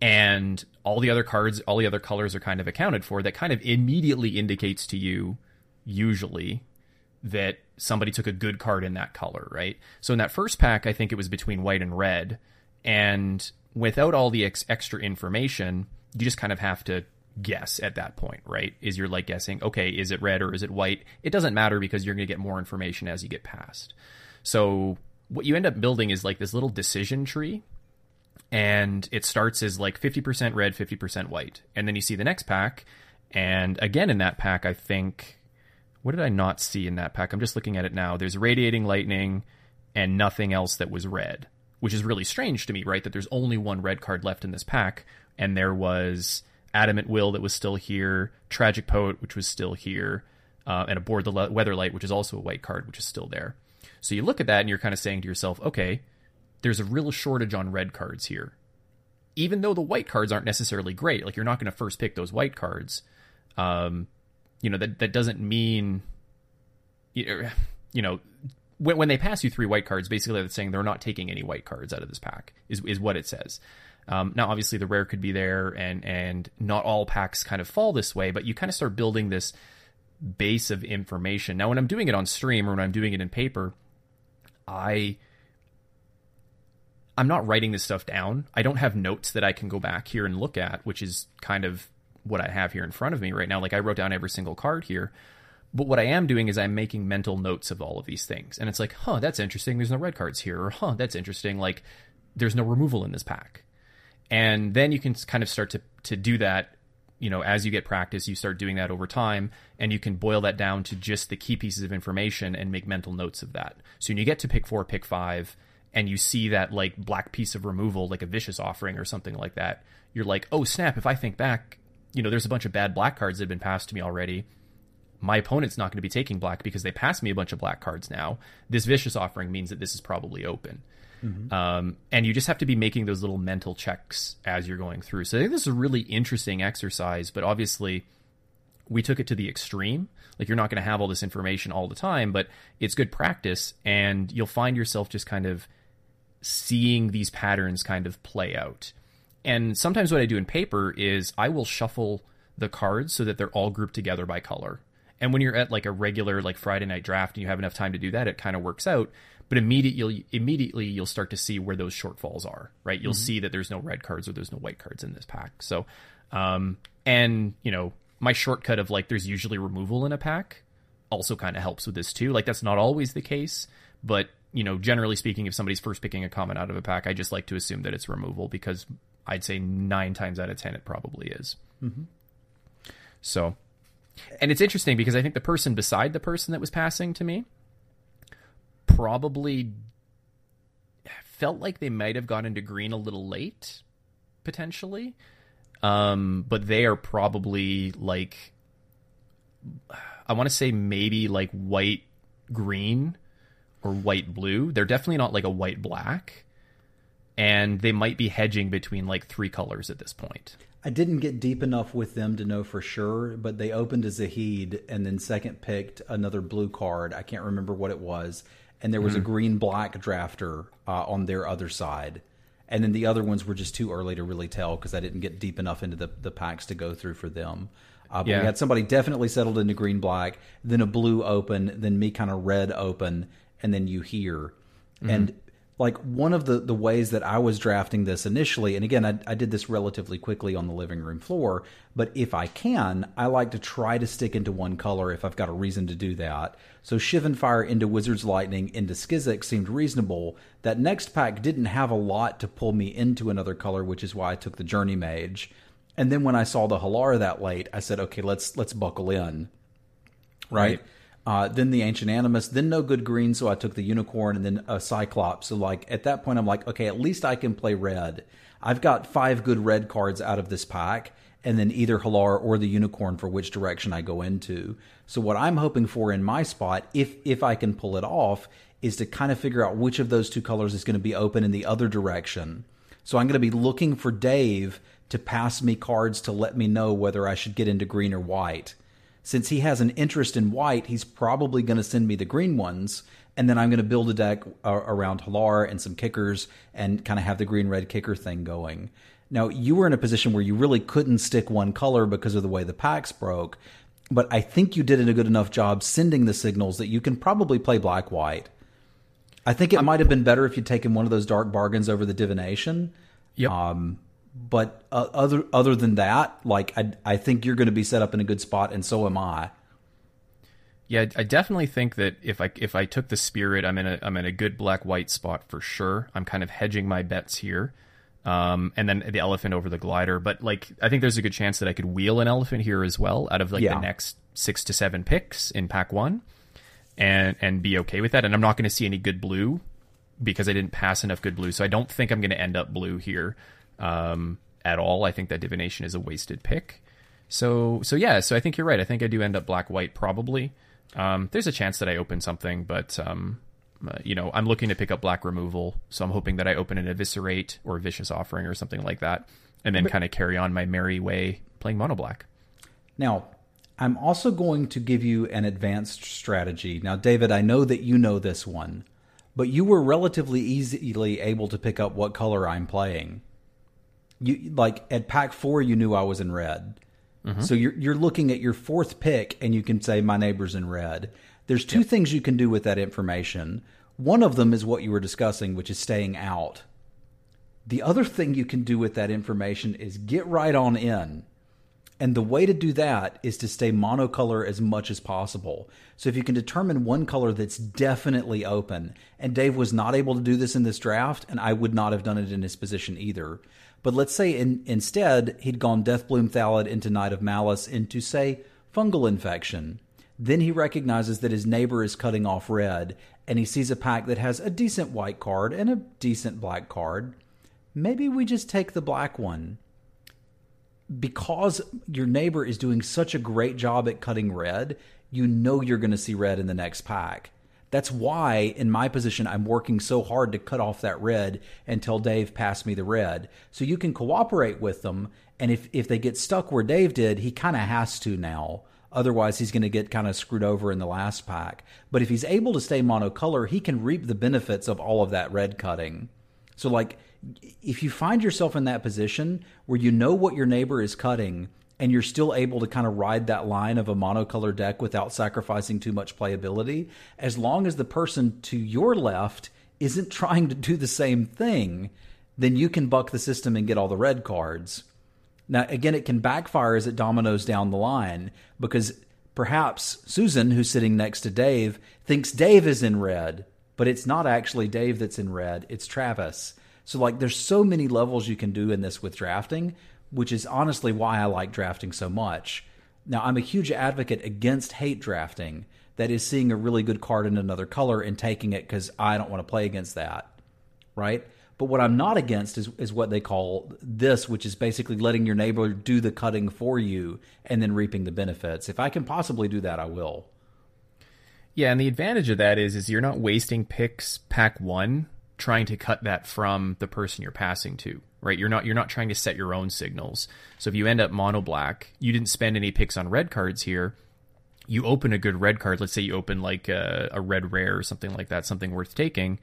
and all the other cards, all the other colors are kind of accounted for, that kind of immediately indicates to you, usually, that somebody took a good card in that color, right? So in that first pack, I think it was between white and red, and without all the ex- extra information, you just kind of have to guess at that point, right? Is you're like guessing, okay, is it red or is it white? It doesn't matter because you're going to get more information as you get past. So what you end up building is like this little decision tree and it starts as like 50% red, 50% white. And then you see the next pack, and again in that pack, I think. What did I not see in that pack? I'm just looking at it now. There's radiating lightning and nothing else that was red, which is really strange to me, right? That there's only one red card left in this pack, and there was Adamant Will that was still here, Tragic Poet, which was still here, uh, and Aboard the Weatherlight, which is also a white card, which is still there. So you look at that and you're kind of saying to yourself, okay, there's a real shortage on red cards here. Even though the white cards aren't necessarily great, like you're not going to first pick those white cards. Um, you know that that doesn't mean, you know, when, when they pass you three white cards, basically that's saying they're not taking any white cards out of this pack. Is is what it says. Um, now, obviously, the rare could be there, and and not all packs kind of fall this way, but you kind of start building this base of information. Now, when I'm doing it on stream or when I'm doing it in paper, I I'm not writing this stuff down. I don't have notes that I can go back here and look at, which is kind of what I have here in front of me right now. Like I wrote down every single card here. But what I am doing is I'm making mental notes of all of these things. And it's like, huh, that's interesting. There's no red cards here. Or, huh, that's interesting. Like, there's no removal in this pack. And then you can kind of start to, to do that, you know, as you get practice, you start doing that over time. And you can boil that down to just the key pieces of information and make mental notes of that. So when you get to pick four, pick five, and you see that like black piece of removal, like a vicious offering or something like that, you're like, oh snap, if I think back, you know, there's a bunch of bad black cards that have been passed to me already my opponent's not going to be taking black because they passed me a bunch of black cards now. This vicious offering means that this is probably open. Mm-hmm. Um, and you just have to be making those little mental checks as you're going through. So I think this is a really interesting exercise, but obviously we took it to the extreme. Like you're not going to have all this information all the time, but it's good practice and you'll find yourself just kind of seeing these patterns kind of play out. And sometimes what I do in paper is I will shuffle the cards so that they're all grouped together by color. And when you're at like a regular like Friday night draft and you have enough time to do that, it kind of works out. But immediately, immediately you'll start to see where those shortfalls are. Right? You'll mm-hmm. see that there's no red cards or there's no white cards in this pack. So, um, and you know, my shortcut of like there's usually removal in a pack also kind of helps with this too. Like that's not always the case, but you know, generally speaking, if somebody's first picking a common out of a pack, I just like to assume that it's removal because I'd say nine times out of ten it probably is. Mm-hmm. So and it's interesting because I think the person beside the person that was passing to me probably felt like they might have gone into green a little late, potentially. Um, but they are probably like, I want to say maybe like white green or white blue. They're definitely not like a white black. And they might be hedging between like three colors at this point. I didn't get deep enough with them to know for sure, but they opened a Zahid and then second picked another blue card. I can't remember what it was. And there was mm-hmm. a green black drafter uh, on their other side. And then the other ones were just too early to really tell because I didn't get deep enough into the, the packs to go through for them. Uh, but yeah. we had somebody definitely settled into green black, then a blue open, then me kind of red open, and then you here. Mm-hmm. And like one of the the ways that I was drafting this initially, and again, I, I, did this relatively quickly on the living room floor. But if I can, I like to try to stick into one color if I've got a reason to do that. So Shivan Fire into Wizard's Lightning into Skizzik seemed reasonable. That next pack didn't have a lot to pull me into another color, which is why I took the Journeymage. And then when I saw the Hallar that late, I said, okay, let's let's buckle in, right. right uh, then the ancient animus, then no good green, so I took the unicorn, and then a cyclops. So like at that point, I'm like, okay, at least I can play red. I've got five good red cards out of this pack, and then either Hallar or the unicorn for which direction I go into. So what I'm hoping for in my spot, if if I can pull it off, is to kind of figure out which of those two colors is going to be open in the other direction. So I'm going to be looking for Dave to pass me cards to let me know whether I should get into green or white since he has an interest in white, he's probably going to send me the green ones. And then I'm going to build a deck uh, around Hallar and some kickers and kind of have the green red kicker thing going. Now, you were in a position where you really couldn't stick one color because of the way the packs broke. But I think you did a good enough job sending the signals that you can probably play black white. I think it might have been better if you'd taken one of those dark bargains over the divination. Yep. Um, but uh, other other than that, like I I think you're going to be set up in a good spot, and so am I. Yeah, I definitely think that if I if I took the spirit, I'm in a I'm in a good black white spot for sure. I'm kind of hedging my bets here. Um, and then the elephant over the glider. But like, I think there's a good chance that I could wheel an elephant here as well out of like Yeah. the next six to seven picks in pack one, and and be okay with that. And I'm not going to see any good blue because I didn't pass enough good blue. So I don't think I'm going to end up blue here um, at all. I think that divination is a wasted pick. So so yeah. So I think you're right. I think I do end up black white probably. Um, there's a chance that I open something, but um, uh, you know I'm looking to pick up black removal, so I'm hoping that I open an eviscerate or a vicious offering or something like that, and then kind of carry on my merry way playing mono black. Now, I'm also going to give you an advanced strategy. Now, David, I know that you know this one, but you were relatively easily able to pick up what color I'm playing. You like at pack four, you knew I was in red. Mm-hmm. So you're you're looking at your fourth pick, and you can say my neighbor's in red. There's two things you can do with that information. One of them is what you were discussing, which is staying out. The other thing you can do with that information is get right on in. And the way to do that is to stay monocolor as much as possible. So if you can determine one color that's definitely open, and Dave was not able to do this in this draft, and I would not have done it in his position either. But let's say in, instead he'd gone Deathbloom Thallid into Knight of Malice into, say, fungal infection. Then he recognizes that his neighbor is cutting off red, and he sees a pack that has a decent white card and a decent black card. Maybe we just take the black one because your neighbor is doing such a great job at cutting red, you know you're going to see red in the next pack. That's why, in my position, I'm working so hard to cut off that red until Dave passed me the red. So you can cooperate with them. And if, if they get stuck where Dave did, he kind of has to now. Otherwise, he's going to get kind of screwed over in the last pack. But if he's able to stay monocolor, he can reap the benefits of all of that red cutting. So, like, if you find yourself in that position where you know what your neighbor is cutting and you're still able to kind of ride that line of a monocolor deck without sacrificing too much playability, as long as the person to your left isn't trying to do the same thing, then you can buck the system and get all the red cards. Now, again, it can backfire as it dominoes down the line because perhaps Susan, who's sitting next to Dave, thinks Dave is in red, but it's not actually Dave that's in red, it's Travis. So, like, there's so many levels you can do in this with drafting, which is honestly why I like drafting so much. Now, I'm a huge advocate against hate drafting. That is seeing a really good card in another color and taking it because I don't want to play against that, right? But what I'm not against is, is what they call this, which is basically letting your neighbor do the cutting for you and then reaping the benefits. If I can possibly do that, I will. Yeah, and the advantage of that is is you're not wasting picks pack one trying to cut that from the person you're passing to. Right? You're not you're not trying to set your own signals. So if you end up mono black, you didn't spend any picks on red cards here. You open a good red card. Let's say you open like a, a red rare or something like that, something worth taking.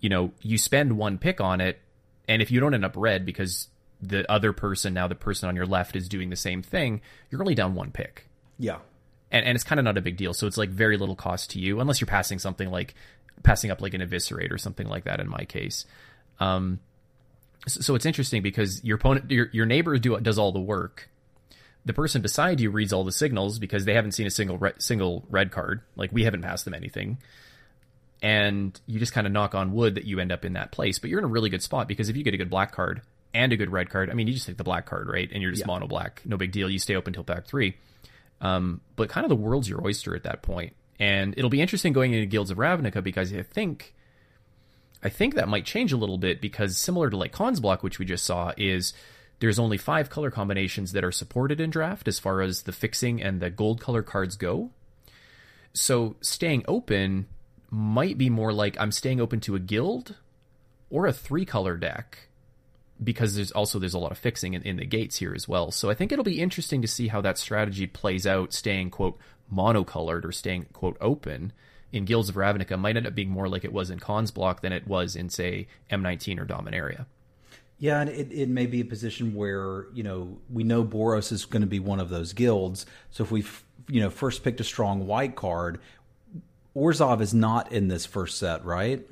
You know, you spend one pick on it, and if you don't end up red because the other person, now the person on your left, is doing the same thing, you're only down one pick Yeah. and, and it's kind of not a big deal. So it's like very little cost to you, unless you're passing something like passing up like an eviscerate or something like that. In my case, um, so, it's interesting because your opponent, your your neighbor do does all the work. The person beside you reads all the signals because they haven't seen a single red, single red card. Like we haven't passed them anything, and you just kind of knock on wood that you end up in that place. But you're in a really good spot because if you get a good black card and a good red card, I mean, you just take the black card, right? And you're just Yeah. mono black, no big deal. You stay open till pack three. Um, but kind of the world's your oyster at that. And it'll be interesting going into Guilds of Ravnica because I think I think that might change a little bit because similar to like Khans block, which we just saw, is there's only five color combinations that are supported in draft as far as the fixing and the gold color cards go. So staying open might be more like I'm staying open to a guild or a three color deck because there's also there's a lot of fixing in, in the gates here as well. So I think it'll be interesting to see how that strategy plays out, staying quote monocolored or staying quote open in Guilds of Ravnica might end up being more like it was in Khans block than it was in say M19 or Dominaria. Yeah, and it, it may be a position where, you know, we know Boros is going to be one of those guilds. So if we've, you know, first picked a strong white card, Orzhov is not in this first set, right?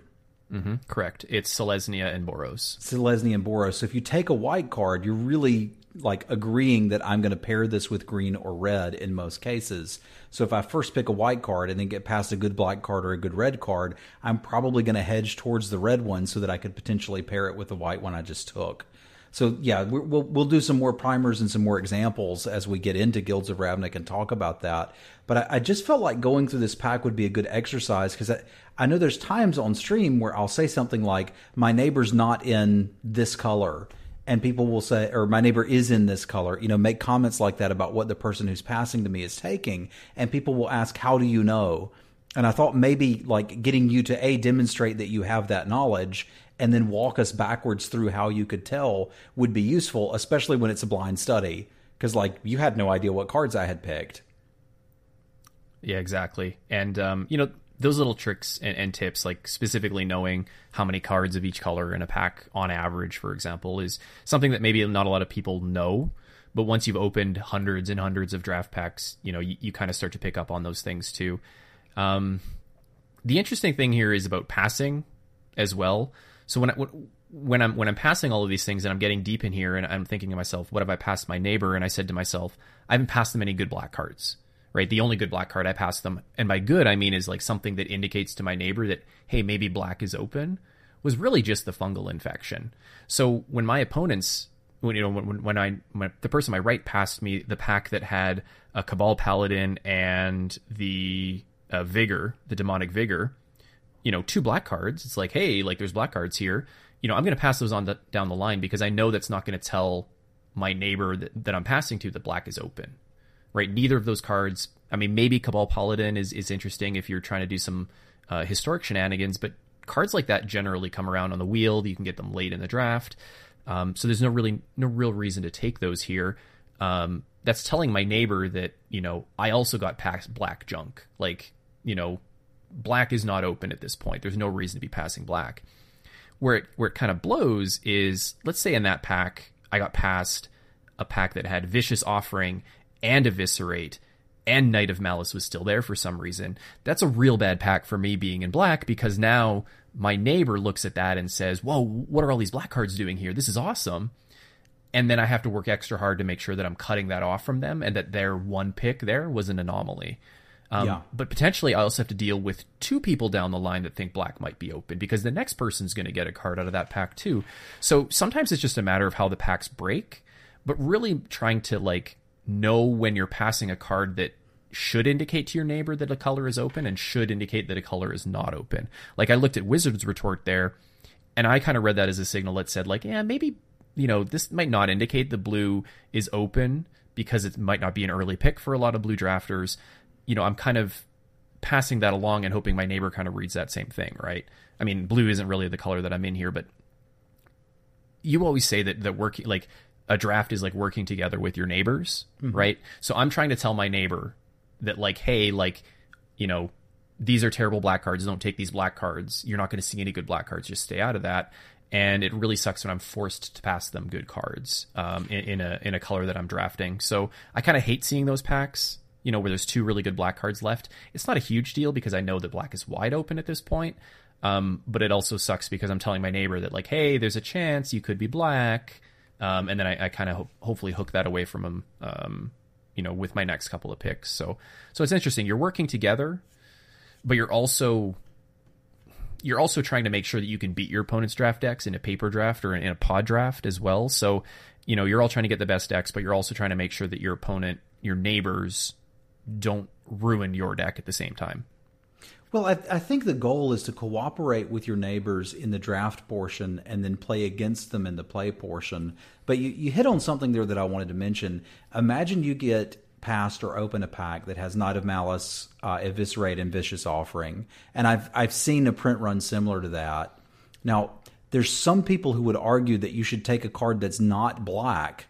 Mm-hmm. Correct. It's Selesnya and Boros. Selesnya and Boros. So if you take a white card, you're really like agreeing that I'm going to pair this with green or red in most cases. So if I first pick a white card and then get past a good black card or a good red card, I'm probably going to hedge towards the red one so that I could potentially pair it with the white one I just took. So yeah, we'll we'll do some more primers and some more examples as we get into Guilds of Ravnik and talk about that. But I, I just felt like going through this pack would be a good exercise because I, I know there's times on stream where I'll say something like, "My neighbor's not in this color," and people will say, or my neighbor is in this color, you know, make comments like that about what the person who's passing to me is taking. And people will ask, how do you know? And I thought maybe like getting you to A, demonstrate that you have that knowledge and then walk us backwards through how you could tell would be useful, especially when it's a blind study. Cause like you had no idea what cards I had picked. Yeah, exactly. And, um, you know, those little tricks and, and, tips, like specifically knowing how many cards of each color in a pack on average, for example, is something that maybe not a lot of people know. But once you've opened hundreds and hundreds of draft packs, you know, you, you kind of start to pick up on those things too. Um, the interesting thing here is about passing as well. So when I, when I'm when I'm passing all of these things and I'm getting deep in here and I'm thinking to myself, what have I passed my neighbor? And I said to myself, I haven't passed them any good black cards right? The only good black card I pass them, and by good I mean is like something that indicates to my neighbor that hey maybe black is open, was really just the fungal infection. So when my opponents, when you know when when I when the person my right passed me the pack that had a Cabal Paladin and the uh, Vigor, the demonic Vigor, you know two black cards. It's like hey like there's black cards here. You know I'm going to pass those on the, down the line because I know that's not going to tell my neighbor that, that I'm passing to that black is open right? Neither of those cards. I mean, maybe Cabal Paladin is is interesting if you're trying to do some uh, historic shenanigans, but cards like that generally come around on the wheel. You can get them late in the draft, um, so there's no really no real reason to take those here. Um, that's telling my neighbor that you know I also got past black junk. Like you know, black is not open at this point. There's no reason to be passing black. Where it where it kind of blows is let's say in that pack I got past a pack that had vicious offering and Eviscerate and Knight of Malice was still there for some reason. That's a real bad pack for me being in black because now my neighbor looks at that and says, Whoa, what are all these black cards doing here? This is awesome. And then I have to work extra hard to make sure that I'm cutting that off from them and that their one pick there was an anomaly. Um, yeah. But potentially, I also have to deal with two people down the line that think black might be open because the next person's going to get a card out of that pack too. So sometimes it's just a matter of how the packs break, but really trying to like know when you're passing a card that should indicate to your neighbor that a color is open and should indicate that a color is not open. Like I looked at Wizard's retort there, and I kind of read that as a signal that said like, yeah, maybe you know this might not indicate the blue is open because it might not be an early pick for a lot of blue drafters. You know, I'm kind of passing that along and hoping my neighbor kind of reads that same thing, right? I mean, blue isn't really the color that I'm in here, but you always say that that working like a draft is like working together with your neighbors, mm-hmm. right? So I'm trying to tell my neighbor that like, hey, like, you know, these are terrible black cards. Don't take these black cards. You're not going to see any good black cards. Just stay out of that. And it really sucks when I'm forced to pass them good cards um, in, in, a in a color that I'm drafting. So I kind of hate seeing those packs. You know, where there's two really good black cards left. It's not a huge deal because I know that black is wide open at this point. Um, but it also sucks because I'm telling my neighbor that like, hey, there's a chance you could be black um, and then I, I kind of ho- hopefully hook that away from him, um, you know, with my next couple of picks. So, so it's interesting. You're working together, but you're also you're also trying to make sure that you can beat your opponent's draft decks in a paper draft or in a pod draft as well. So, you know, you're all trying to get the best decks, but you're also trying to make sure that your opponent, your neighbors, don't ruin your deck at the same time. Well, I, I, think the goal is to cooperate with your neighbors in the draft portion and then play against them in the play portion. But you, you hit on something there that I wanted to mention. Imagine you get past or open a pack that has Knight of Malice, uh, Eviscerate, and Vicious Offering. And I've, I've seen a print run similar to that. Now, there's some people who would argue that you should take a card that's not black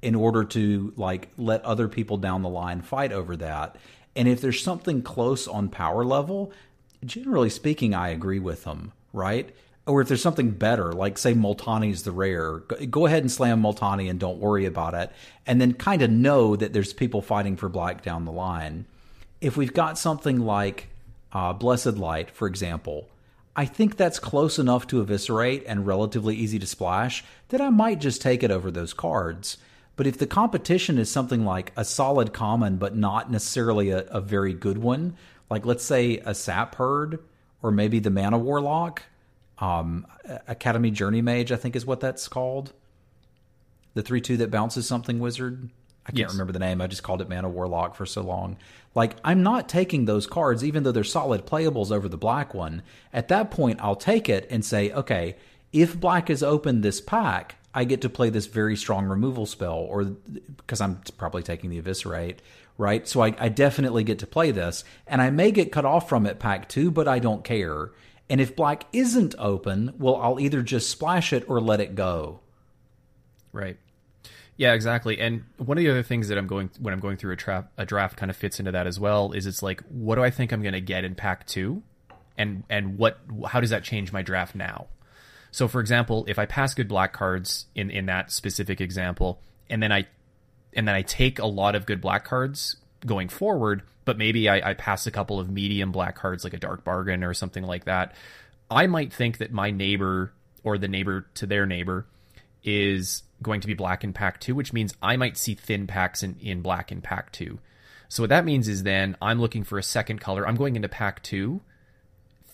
in order to like let other people down the line fight over that. And if there's something close on power level, generally speaking, I agree with them, right? Or if there's something better, like say Multani's the rare, go ahead and slam Multani and don't worry about it. And then kind of know that there's people fighting for black down the line. If we've got something like uh, Blessed Light, for example, I think that's close enough to eviscerate and relatively easy to splash that I might just take it over those cards. But if the competition is something like a solid common, but not necessarily a, a very good one, like let's say a Sapherd or maybe the mana warlock, um, Academy Journeymage, I think is what that's called. The three two that bounces something wizard. I can't Yes. remember the name. I just called it Mana Warlock for so long. Like I'm not taking those cards, even though they're solid playables over the black one. At that point, I'll take it and say, okay, if black is open this pack, I get to play this very strong removal spell, or because I'm probably taking the eviscerate, right? So I, I definitely get to play this, and I may get cut off from it pack two, but I don't care. And if black isn't open, well, I'll either just splash it or let it go. Right. Yeah, exactly. And one of the other things that I'm going when I'm going through a, tra- a draft kind of fits into that as well is it's like, what do I think I'm going to get in pack two, and and what how does that change my draft now? So, for example, if I pass good black cards in in that specific example, and then I and then I take a lot of good black cards going forward, but maybe I, I pass a couple of medium black cards like a dark bargain or something like that. I might think that my neighbor or the neighbor to their neighbor is going to be black in pack two, which means I might see thin packs in, in black in pack two. So what that means is then I'm looking for a second color. I'm going into pack two,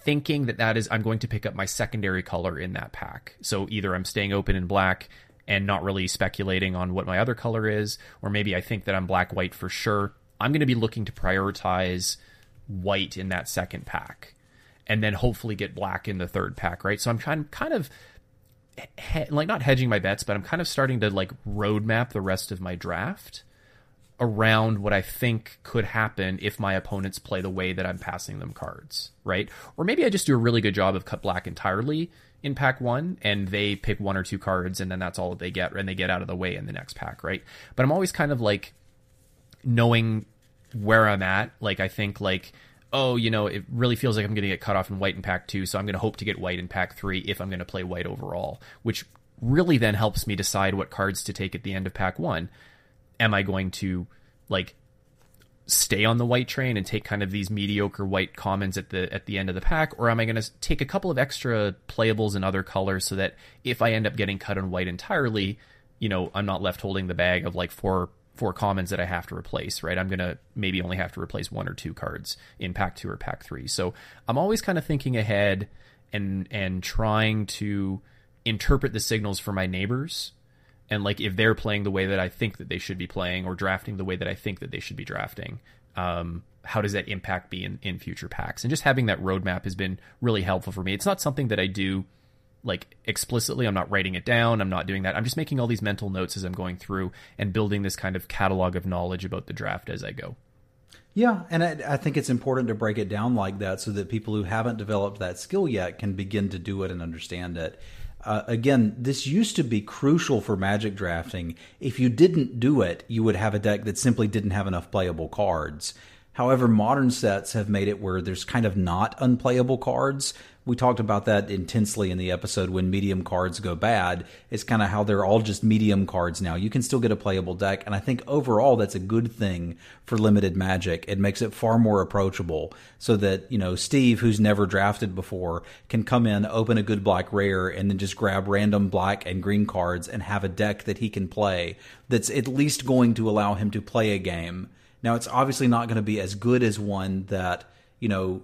thinking that that is I'm going to pick up my secondary color in that pack. So either I'm staying open in black and not really speculating on what my other color is, or maybe I think that I'm black white for sure. I'm going to be looking to prioritize white in that second pack, and then hopefully get black in the third pack, right? So I'm kind kind of he- like not hedging my bets, but I'm kind of starting to like roadmap the rest of my draft around what I think could happen if my opponents play the way that I'm passing them cards, right? Or maybe I just do a really good job of cut black entirely in pack one and they pick one or two cards and then that's all that they get and they get out of the way in the next pack, right? But I'm always kind of like knowing where I'm at. Like I think like, oh, you know, it really feels like I'm going to get cut off in white in pack two, so I'm going to hope to get white in pack three if I'm going to play white overall, which really then helps me decide what cards to take at the end of pack one. Am I going to like stay on the white train and take kind of these mediocre white commons at the at the end of the pack, or am I going to take a couple of extra playables in other colors so that if I end up getting cut on white entirely, you know, I'm not left holding the bag of like four four commons that I have to replace, right? I'm going to maybe only have to replace one or two cards in pack 2 or pack 3. So, I'm always kind of thinking ahead and and trying to interpret the signals for my neighbors and like if they're playing the way that I think that they should be playing or drafting the way that I think that they should be drafting. Um, how does that impact be in, in future packs? And just having that roadmap has been really helpful for me. It's not something that I do like explicitly. I'm not writing it down. I'm not doing that. I'm just making all these mental notes as I'm going through and building this kind of catalog of knowledge about the draft as I go. Yeah, and I, I think it's important to break it down like that so that people who haven't developed that skill yet can begin to do it and understand it. Uh, again, this used to be crucial for magic drafting. If you didn't do it, you would have a deck that simply didn't have enough playable cards. However, modern sets have made it where there's kind of not unplayable cards. We talked about that intensely in the episode when medium cards go bad. It's kind of how they're all just medium cards now. You can still get a playable deck, and I think overall that's a good thing for limited magic. It makes it far more approachable so that, you know, Steve, who's never drafted before, can come in, open a good black rare, and then just grab random black and green cards and have a deck that he can play that's at least going to allow him to play a game. Now, it's obviously not going to be as good as one that, you know,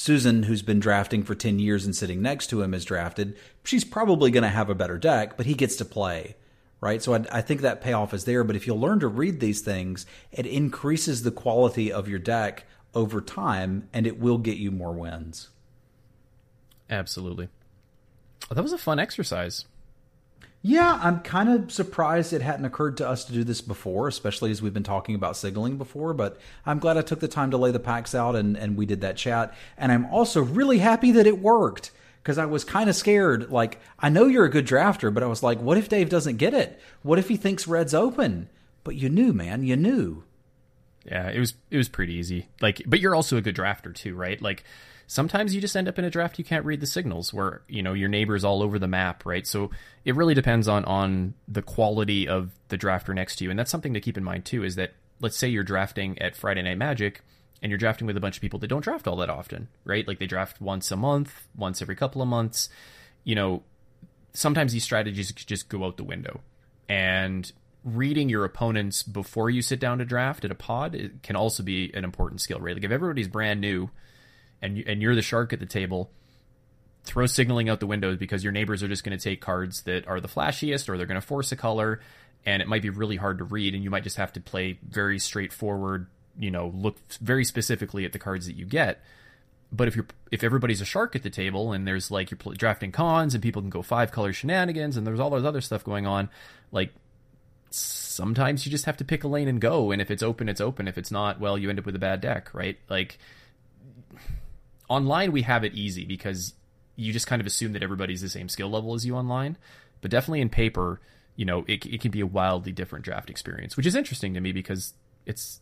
Susan, who's been drafting for 10 years and sitting next to him, is drafted. She's probably going to have a better deck, but he gets to play, right? So I, I think that payoff is there. But if you'll learn to read these things, it increases the quality of your deck over time and it will get you more wins. Absolutely. Well, that was a fun exercise. Yeah, I'm kind of surprised it hadn't occurred to us to do this before, especially as we've been talking about signaling before. But I'm glad I took the time to lay the packs out and, and we did that chat. And I'm also really happy that it worked because I was kind of scared. Like, I know you're a good drafter, but I was like, what if Dave doesn't get it? What if he thinks red's open? But you knew, man, you knew. Yeah, it was it was pretty easy. Like, but you're also a good drafter too, right? Like, sometimes you just end up in a draft you can't read the signals where you know your neighbor's all over the map, right? So it really depends on on the quality of the drafter next to you, and that's something to keep in mind too. Is that let's say you're drafting at Friday Night Magic. And you're drafting with a bunch of people that don't draft all that often, right? Like they draft once a month, once every couple of months. You know, sometimes these strategies just go out the window. And reading your opponents before you sit down to draft at a pod can also be an important skill, right? Like if everybody's brand new and you, and you're the shark at the table, throw signaling out the windows because your neighbors are just going to take cards that are the flashiest or they're going to force a color and it might be really hard to read and you might just have to play very straightforward, you know, look very specifically at the cards that you get. But if you're if everybody's a shark at the table and there's like you're drafting Khans and people can go five color shenanigans and there's all those other stuff going on, like sometimes you just have to pick a lane and go and if it's open it's open if it's not well you end up with a bad deck right like online we have it easy because you just kind of assume that everybody's the same skill level as you online but definitely in paper you know it, it can be a wildly different draft experience which is interesting to me because it's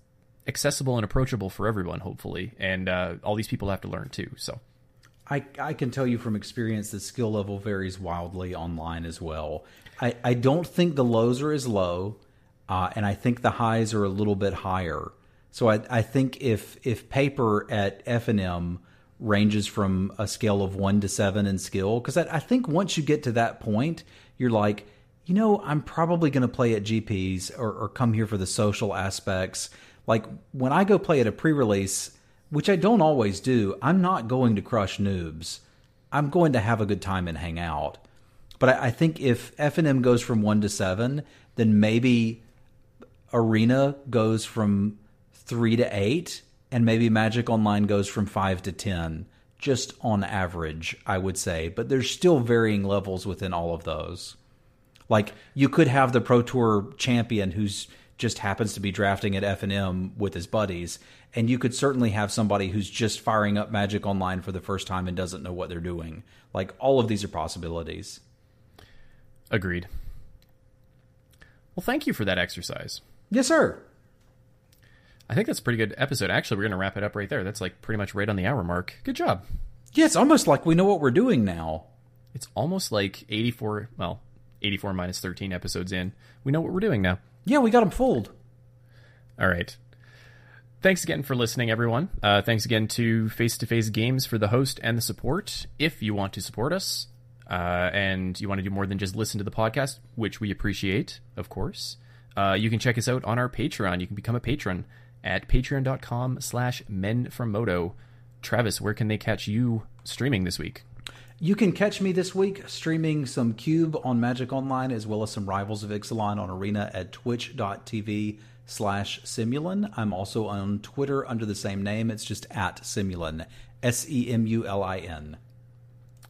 accessible and approachable for everyone hopefully and uh, all these people have to learn too so I, I can tell you from experience that skill level varies wildly online as well. I, I don't think the lows are as low, uh, and I think the highs are a little bit higher. So I, I think if if paper at FNM ranges from a scale of one to seven in skill, because I, I think once you get to that point, you're like, you know, I'm probably going to play at GPs or, or come here for the social aspects. Like when I go play at a pre-release which I don't always do, I'm not going to crush noobs. I'm going to have a good time and hang out. But I, I think if FNM goes from one to seven, then maybe Arena goes from three to eight, and maybe Magic Online goes from five to ten, just on average, I would say. But there's still varying levels within all of those. Like you could have the Pro Tour champion who's just happens to be drafting at FNM with his buddies, and you could certainly have somebody who's just firing up Magic Online for the first time and doesn't know what they're doing. Like all of these are possibilities. Agreed. Well, thank you for that exercise. Yes, sir. I think that's a pretty good episode. Actually, we're going to wrap it up right there. That's like pretty much right on the hour mark. Good job. Yeah, it's almost like we know what we're doing now. It's almost like 84, well, 84 minus 13 episodes in. We know what we're doing now. Yeah, we got them fooled. All right. Thanks again for listening, everyone. Uh, thanks again to Face to Face Games for the host and the support. If you want to support us uh, and you want to do more than just listen to the podcast, which we appreciate, of course, uh, you can check us out on our Patreon. You can become a patron at patreon.com slash men from moto. Travis, where can they catch you streaming this week? You can catch me this week streaming some Cube on Magic Online as well as some Rivals of Ixalan on Arena at twitch.tv slash Semulin. I'm also on Twitter under the same name. It's just at Semulin, S E M U L I N.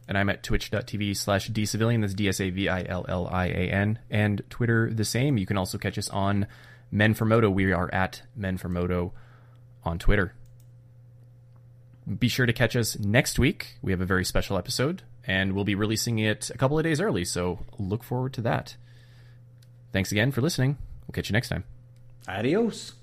And I'm at twitch.tv slash dsavillian. That's D S A V I L L I A N. And Twitter the same. You can also catch us on Men for Moto. We are at Men for Moto on Twitter be sure to catch us next week. We have a very special episode, and we'll be releasing it a couple of days early, so look forward to that. Thanks again for listening. We'll catch you next time. Adios.